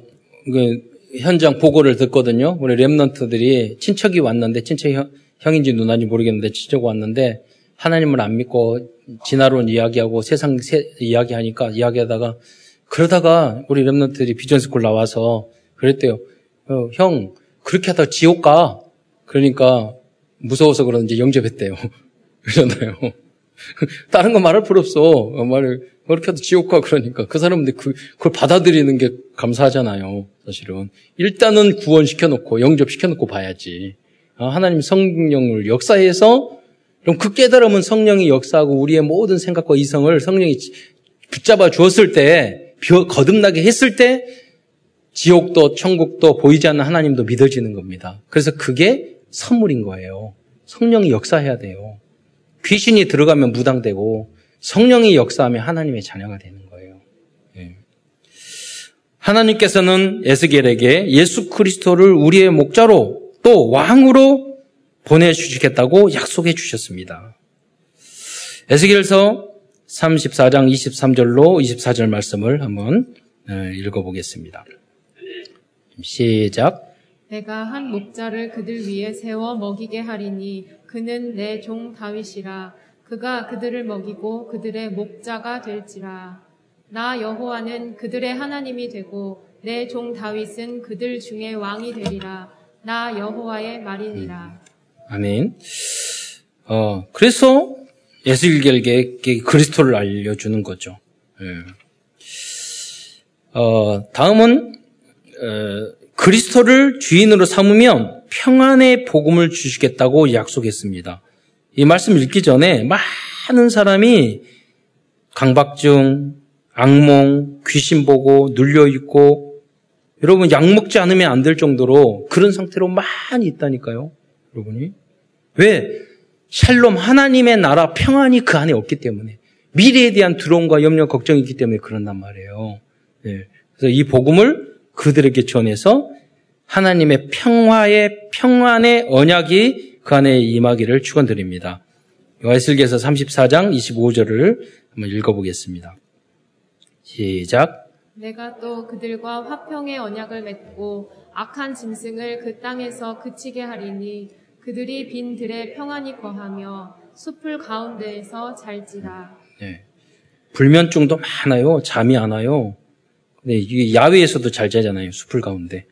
그 현장 보고를 듣거든요. 우리 랩런트들이 친척이 왔는데 친척 형, 형인지 누나인지 모르겠는데 친척 왔는데 하나님을 안 믿고 진화론 이야기하고 세상 세, 이야기하니까 이야기하다가 그러다가 우리 랩런트들이 비전스쿨 나와서 그랬대요. 어, 형 그렇게 하다가 지옥 가. 그러니까 무서워서 그런지 영접했대요. 그러잖아요. 다른 거 말할 필요 없어. 어, 말을 그렇게 해도 지옥 가 그러니까 그 사람들 그, 그걸 받아들이는 게 감사하잖아요. 사실은 일단은 구원시켜 놓고 영접시켜 놓고 봐야지. 아, 하나님 성령을 역사해서 그럼 그 깨달음은 성령이 역사하고 우리의 모든 생각과 이성을 성령이 붙잡아 주었을 때 거듭나게 했을 때 지옥도 천국도 보이지 않는 하나님도 믿어지는 겁니다. 그래서 그게 선물인 거예요. 성령이 역사해야 돼요. 귀신이 들어가면 무당되고 성령이 역사하면 하나님의 자녀가 되는 거예요. 네. 하나님께서는 에스겔에게 예수 그리스도를 우리의 목자로 또 왕으로 보내주시겠다고 약속해 주셨습니다. 에스겔서 34장 23절로 24절 말씀을 한번 네, 읽어보겠습니다. 시작. 내가 한 목자를 그들 위에 세워 먹이게 하리니 그는 내 종 다윗이라 그가 그들을 먹이고 그들의 목자가 될지라 나 여호와는 그들의 하나님이 되고 내 종 다윗은 그들 중에 왕이 되리라 나 여호와의 말이니라 아멘. 어 그래서 예수일결계 그리스도를 알려주는 거죠. 예. 어 다음은 어, 그리스도를 주인으로 삼으면 평안의 복음을 주시겠다고 약속했습니다. 이 말씀 읽기 전에 많은 사람이 강박증, 악몽, 귀신 보고 눌려 있고 여러분 약 먹지 않으면 안 될 정도로 그런 상태로 많이 있다니까요. 여러분이 왜 샬롬 하나님의 나라 평안이 그 안에 없기 때문에 미래에 대한 두려움과 염려 걱정이 있기 때문에 그런단 말이에요. 네. 그래서 이 복음을 그들에게 전해서 하나님의 평화의 평안의 언약이 그 안에 임하기를 축원드립니다. 요한일기서 34장 25절을 한번 읽어보겠습니다. 시작. 내가 또 그들과 화평의 언약을 맺고 악한 짐승을 그 땅에서 그치게 하리니 그들이 빈 들에 평안히 거하며 숲을 가운데에서 잘지라. 네. 불면증도 많아요. 잠이 안 와요. 근데 이게 야외에서도 잘 자잖아요. 숲을 가운데.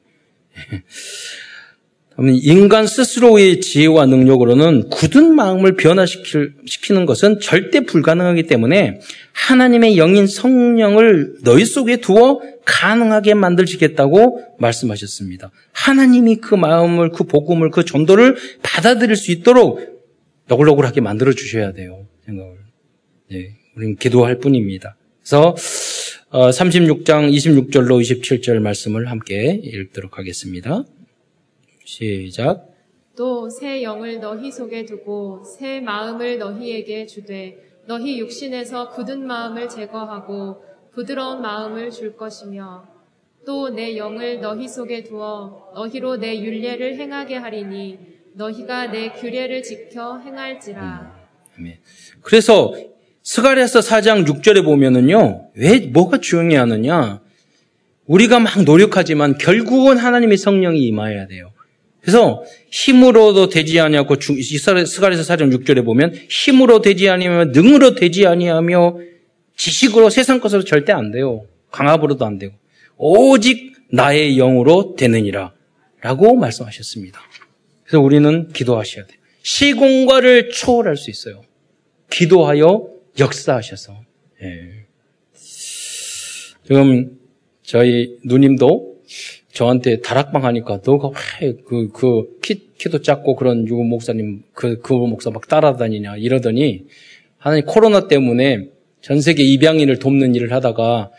인간 스스로의 지혜와 능력으로는 굳은 마음을 변화시키는 것은 절대 불가능하기 때문에 하나님의 영인 성령을 너희 속에 두어 가능하게 만들시겠다고 말씀하셨습니다. 하나님이 그 마음을, 그 복음을, 그 전도를 받아들일 수 있도록 너글너글하게 만들어 주셔야 돼요. 생각을. 네, 우리는 기도할 뿐입니다. 그래서 36장 어, 26절로 27절 말씀을 함께 읽도록 하겠습니다. 시작. 또 새 영을 너희 속에 두고 새 마음을 너희에게 주되 너희 육신에서 굳은 마음을 제거하고 부드러운 마음을 줄 것이며 또 내 영을 너희 속에 두어 너희로 내 윤례를 행하게 하리니 너희가 내 규례를 지켜 행할지라. 아멘. 그래서 스가랴서 4장 6절에 보면은요. 왜 뭐가 중요하느냐? 우리가 막 노력하지만 결국은 하나님의 성령이 임하여야 돼요. 그래서 힘으로도 되지 아니하고 스가랴서 4장 6절에 보면 힘으로 되지 아니하며 능으로 되지 아니하며 지식으로 세상 것으로 절대 안 돼요. 강압으로도 안 되고 오직 나의 영으로 되느니라 라고 말씀하셨습니다. 그래서 우리는 기도하셔야 돼요. 시공과를 초월할 수 있어요. 기도하여 역사하셔서. 예. 지금 저희 누님도 저한테 다락방 하니까 너가 왜그 그 키, 키도 작고 그런 유 목사님 그, 그 목사 막 따라다니냐 이러더니 하나님 코로나 때문에 전 세계 입양인을 돕는 일을 하다가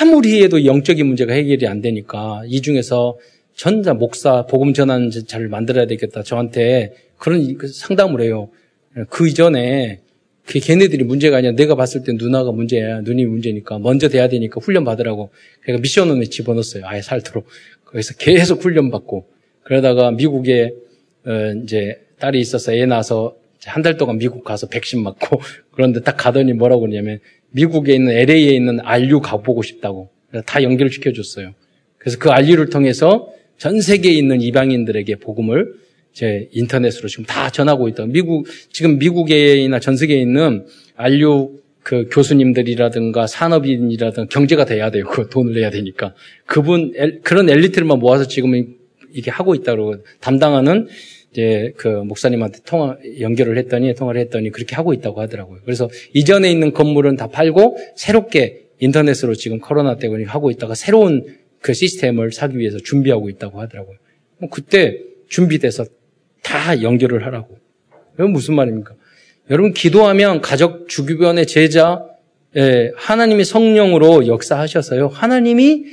아무리 해도 영적인 문제가 해결이 안 되니까 이 중에서 전자 목사 복음 전환 잘 만들어야 되겠다 저한테 그런 그 상담을 해요. 그 이전에 그 걔네들이 문제가 아니야. 내가 봤을 때 누나가 문제야. 누님이 문제니까 먼저 돼야 되니까 훈련 받으라고. 그러니까 미션원에 집어넣었어요. 아예 살도록. 거기서 계속 훈련 받고 그러다가 미국에 어, 이제 딸이 있어서 애 낳아서 한 달 동안 미국 가서 백신 맞고 그런데 딱 가더니 뭐라고 그러냐면 미국에 있는 LA에 있는 RU 가보고 싶다고 다 연결시켜 줬어요. 그래서 그 RU를 통해서 전 세계에 있는 이방인들에게 복음을 제 인터넷으로 지금 다 전하고 있다. 미국 지금 미국에나 전 세계에 있는 안류 그 교수님들이라든가 산업인이라든가 경제가 돼야 되고 그 돈을 내야 되니까 그분 그런 엘리트를만 모아서 지금 이게 하고 있다고 담당하는 이제 그 목사님한테 통화 연결을 했더니 통화를 했더니 그렇게 하고 있다고 하더라고요. 그래서 이전에 있는 건물은 다 팔고 새롭게 인터넷으로 지금 코로나 때문에 하고 있다가 새로운 그 시스템을 사기 위해서 준비하고 있다고 하더라고요. 뭐 그때 준비돼서 다 연결을 하라고. 이건 무슨 말입니까? 여러분 기도하면 가족 주변의 제자 예, 하나님이 성령으로 역사하셔서요. 하나님이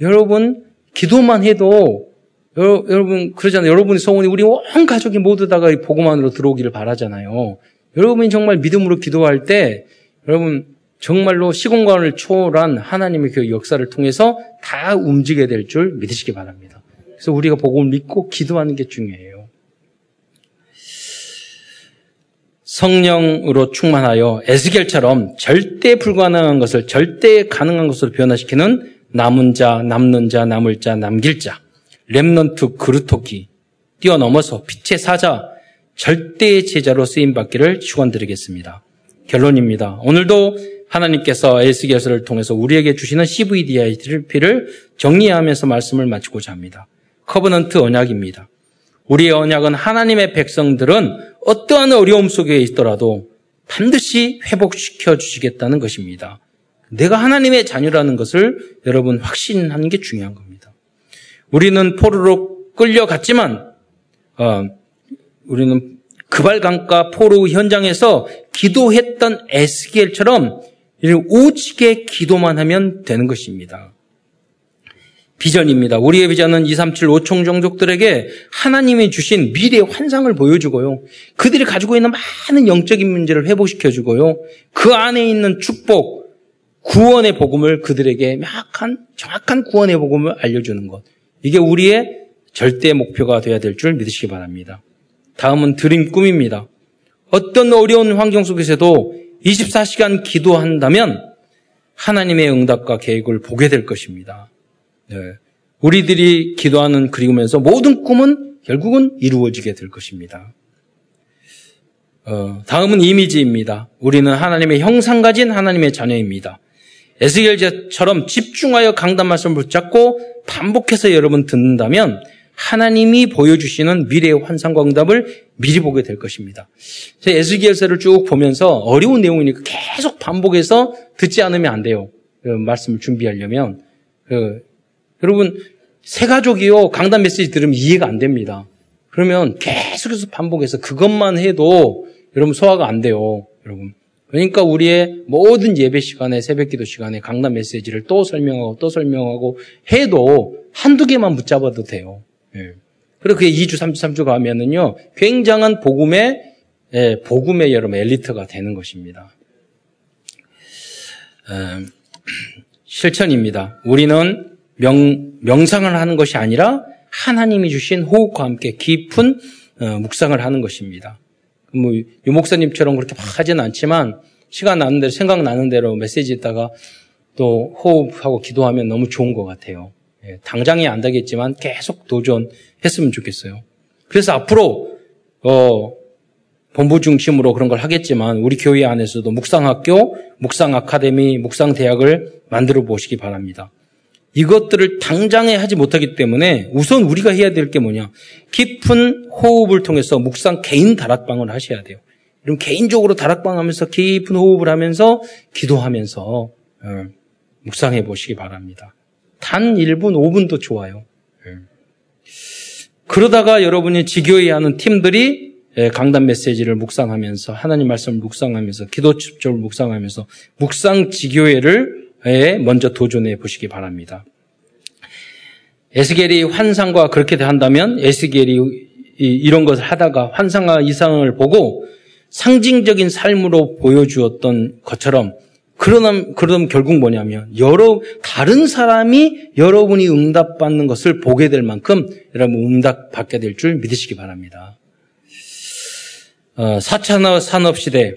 여러분 기도만 해도 여러 분 그러잖아요. 여러분의 소원이 우리 온 가족이 모두 다가 복음 안으로 들어오기를 바라잖아요. 여러분이 정말 믿음으로 기도할 때 여러분 정말로 시공간을 초월한 하나님의 그 역사를 통해서 다 움직이게 될 줄 믿으시기 바랍니다. 그래서 우리가 복음을 믿고 기도하는 게 중요해요. 성령으로 충만하여 에스겔처럼 절대 불가능한 것을 절대 가능한 것으로 변화시키는 남은 자, 남는 자, 남을 자, 남길 자, 렘넌트 그루토키 뛰어넘어서 빛의 사자, 절대의 제자로 쓰임 받기를 축원드리겠습니다. 결론입니다. 오늘도 하나님께서 에스겔서를 통해서 우리에게 주시는 CVDIP를 정리하면서 말씀을 마치고자 합니다. covenant 언약입니다. 우리의 언약은 하나님의 백성들은 어떠한 어려움 속에 있더라도 반드시 회복시켜 주시겠다는 것입니다. 내가 하나님의 자녀라는 것을 여러분 확신하는 게 중요한 겁니다. 우리는 포로로 끌려갔지만 어, 우리는 그발강가 포로 현장에서 기도했던 에스겔처럼 오직에 기도만 하면 되는 것입니다. 비전입니다. 우리의 비전은 2, 3, 7, 5총 종족들에게 하나님이 주신 미래의 환상을 보여주고요. 그들이 가지고 있는 많은 영적인 문제를 회복시켜주고요. 그 안에 있는 축복, 구원의 복음을 그들에게 명확한, 정확한 구원의 복음을 알려주는 것. 이게 우리의 절대 목표가 되어야 될 줄 믿으시기 바랍니다. 다음은 드림 꿈입니다. 어떤 어려운 환경 속에서도 24시간 기도한다면 하나님의 응답과 계획을 보게 될 것입니다. 네. 우리들이 기도하는 그리우면서 모든 꿈은 결국은 이루어지게 될 것입니다. 어, 다음은 이미지입니다. 우리는 하나님의 형상 가진 하나님의 자녀입니다. 에스겔처럼 집중하여 강단 말씀을 붙잡고 반복해서 여러분 듣는다면 하나님이 보여주시는 미래의 환상과 응답을 미리 보게 될 것입니다. 제 에스겔서를 쭉 보면서 어려운 내용이니까 계속 반복해서 듣지 않으면 안 돼요. 그 말씀을 준비하려면. 그, 여러분, 세 가족이요, 강단 메시지 들으면 이해가 안 됩니다. 그러면 계속해서 반복해서 그것만 해도 여러분 소화가 안 돼요. 여러분. 그러니까 우리의 모든 예배 시간에 새벽 기도 시간에 강단 메시지를 또 설명하고 또 설명하고 해도 한두 개만 붙잡아도 돼요. 예. 그리고 그게 2주, 3주, 3주 가면은요, 굉장한 복음의, 예, 복음의 여러분 엘리트가 되는 것입니다. 음, 실천입니다. 우리는 명, 명상을 하는 것이 아니라 하나님이 주신 호흡과 함께 깊은 어, 묵상을 하는 것입니다. 뭐, 유 목사님처럼 그렇게 막 하지는 않지만, 시간 나는 대로, 생각나는 대로 메시지 있다가 또 호흡하고 기도하면 너무 좋은 것 같아요. 예, 당장이 안 되겠지만 계속 도전했으면 좋겠어요. 그래서 앞으로 어, 본부 중심으로 그런 걸 하겠지만 우리 교회 안에서도 묵상학교, 묵상아카데미, 묵상대학을 만들어 보시기 바랍니다. 이것들을 당장에 하지 못하기 때문에 우선 우리가 해야 될 게 뭐냐? 깊은 호흡을 통해서 묵상 개인 다락방을 하셔야 돼요. 그럼 개인적으로 다락방 하면서 깊은 호흡을 하면서 기도하면서 어, 묵상해 보시기 바랍니다. 단 1분, 5분도 좋아요. 예. 그러다가 여러분이 지교회 하는 팀들이 예, 강단 메시지를 묵상하면서 하나님 말씀을 묵상하면서 기도 집중을 묵상하면서 묵상 지교회를 예, 먼저 도전해 보시기 바랍니다. 에스겔이 환상과 그렇게 한다면 에스겔이 이런 것을 하다가 환상과 이상을 보고 상징적인 삶으로 보여주었던 것처럼 그러면, 그럼 결국 뭐냐면, 여러, 다른 사람이 여러분이 응답받는 것을 보게 될 만큼 여러분 응답 받게 될 줄 믿으시기 바랍니다. 어, 4차 산업 시대,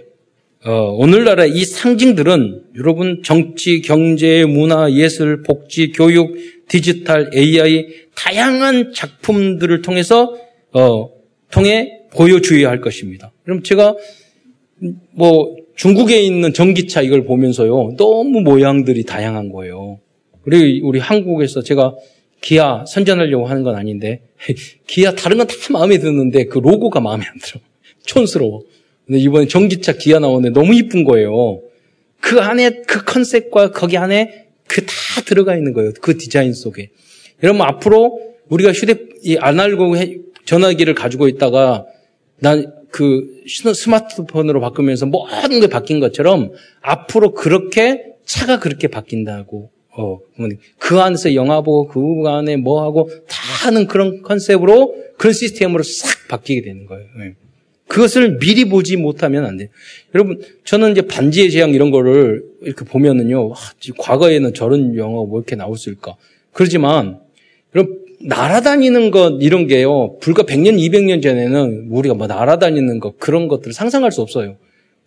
어, 오늘날의 이 상징들은 여러분 정치, 경제, 문화, 예술, 복지, 교육, 디지털, AI, 다양한 작품들을 통해서, 어, 통해 보여주어야 할 것입니다. 그럼 제가 뭐 중국에 있는 전기차 이걸 보면서요. 너무 모양들이 다양한 거예요. 그리고 우리 한국에서 제가 기아 선전하려고 하는 건 아닌데 기아 다른 건 다 마음에 드는데 그 로고가 마음에 안 들어. 촌스러워. 근데 이번에 전기차 기아 나오는데 너무 이쁜 거예요. 그 안에 그 컨셉과 거기 안에 그 다 들어가 있는 거예요. 그 디자인 속에. 여러분 앞으로 우리가 휴대 이 아날로그 전화기를 가지고 있다가 난 그 스마트폰으로 바꾸면서 모든 게 바뀐 것처럼 앞으로 그렇게 차가 그렇게 바뀐다고 어, 그 안에서 영화 보고 그 안에 뭐 하고 다 하는 그런 컨셉으로 그런 시스템으로 싹 바뀌게 되는 거예요. 네. 그것을 미리 보지 못하면 안 돼요. 여러분, 저는 이제 반지의 제왕 이런 거를 이렇게 보면은요, 와, 과거에는 저런 영화가 뭐 이렇게 나왔을까. 그러지만, 여러분, 날아다니는 것 이런 게요. 불과 100년, 200년 전에는 우리가 뭐 날아다니는 것 그런 것들을 상상할 수 없어요.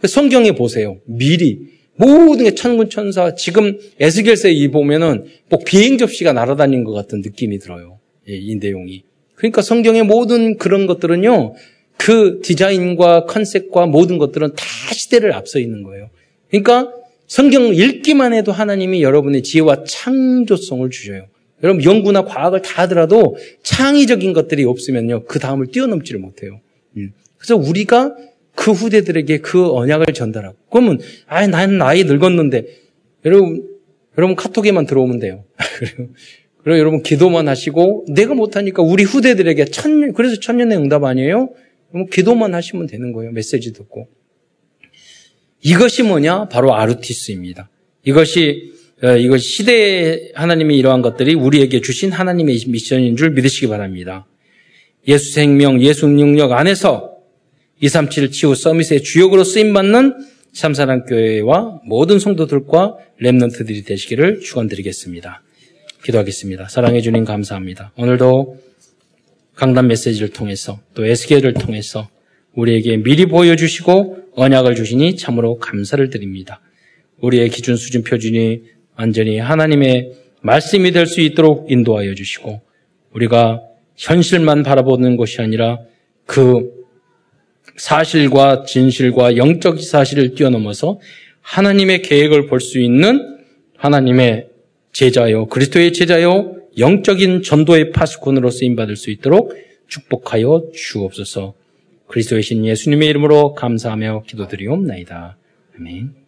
성경에 보세요. 미리 모든 게 천군 천사 지금 에스겔서에 이 보면은 뭐 비행 접시가 날아다니는 것 같은 느낌이 들어요. 예, 이 내용이. 그러니까 성경의 모든 그런 것들은요. 그 디자인과 컨셉과 모든 것들은 다 시대를 앞서 있는 거예요. 그러니까 성경 읽기만 해도 하나님이 여러분의 지혜와 창조성을 주셔요. 여러분 연구나 과학을 다 하더라도 창의적인 것들이 없으면요 그 다음을 뛰어넘지를 못해요. 음. 그래서 우리가 그 후대들에게 그 언약을 전달하고 그러면 아 나는 나이 늙었는데 여러분 여러분 카톡에만 들어오면 돼요. 그리고 여러분 기도만 하시고 내가 못하니까 우리 후대들에게 천 그래서 천년의 응답 아니에요? 그럼 기도만 하시면 되는 거예요. 메시지 듣고 이것이 뭐냐? 바로 아르티스입니다. 이것이 어, 이것 시대에 하나님이 이러한 것들이 우리에게 주신 하나님의 미션인 줄 믿으시기 바랍니다. 예수 생명, 예수 능력 안에서 237 치유 서밋의 주역으로 쓰임받는 참사랑교회와 모든 성도들과 랩런트들이 되시기를 축원드리겠습니다. 기도하겠습니다. 사랑해 주님 감사합니다. 오늘도 강단 메시지를 통해서 또 에스겔을 통해서 우리에게 미리 보여주시고 언약을 주시니 참으로 감사를 드립니다. 우리의 기준 수준 표준이 완전히 하나님의 말씀이 될 수 있도록 인도하여 주시고 우리가 현실만 바라보는 것이 아니라 그 사실과 진실과 영적 사실을 뛰어넘어서 하나님의 계획을 볼 수 있는 하나님의 제자요, 그리스도의 제자요, 영적인 전도의 파수꾼으로 쓰임받을 수 있도록 축복하여 주옵소서. 그리스도의 신 예수님의 이름으로 감사하며 기도드리옵나이다. 아멘.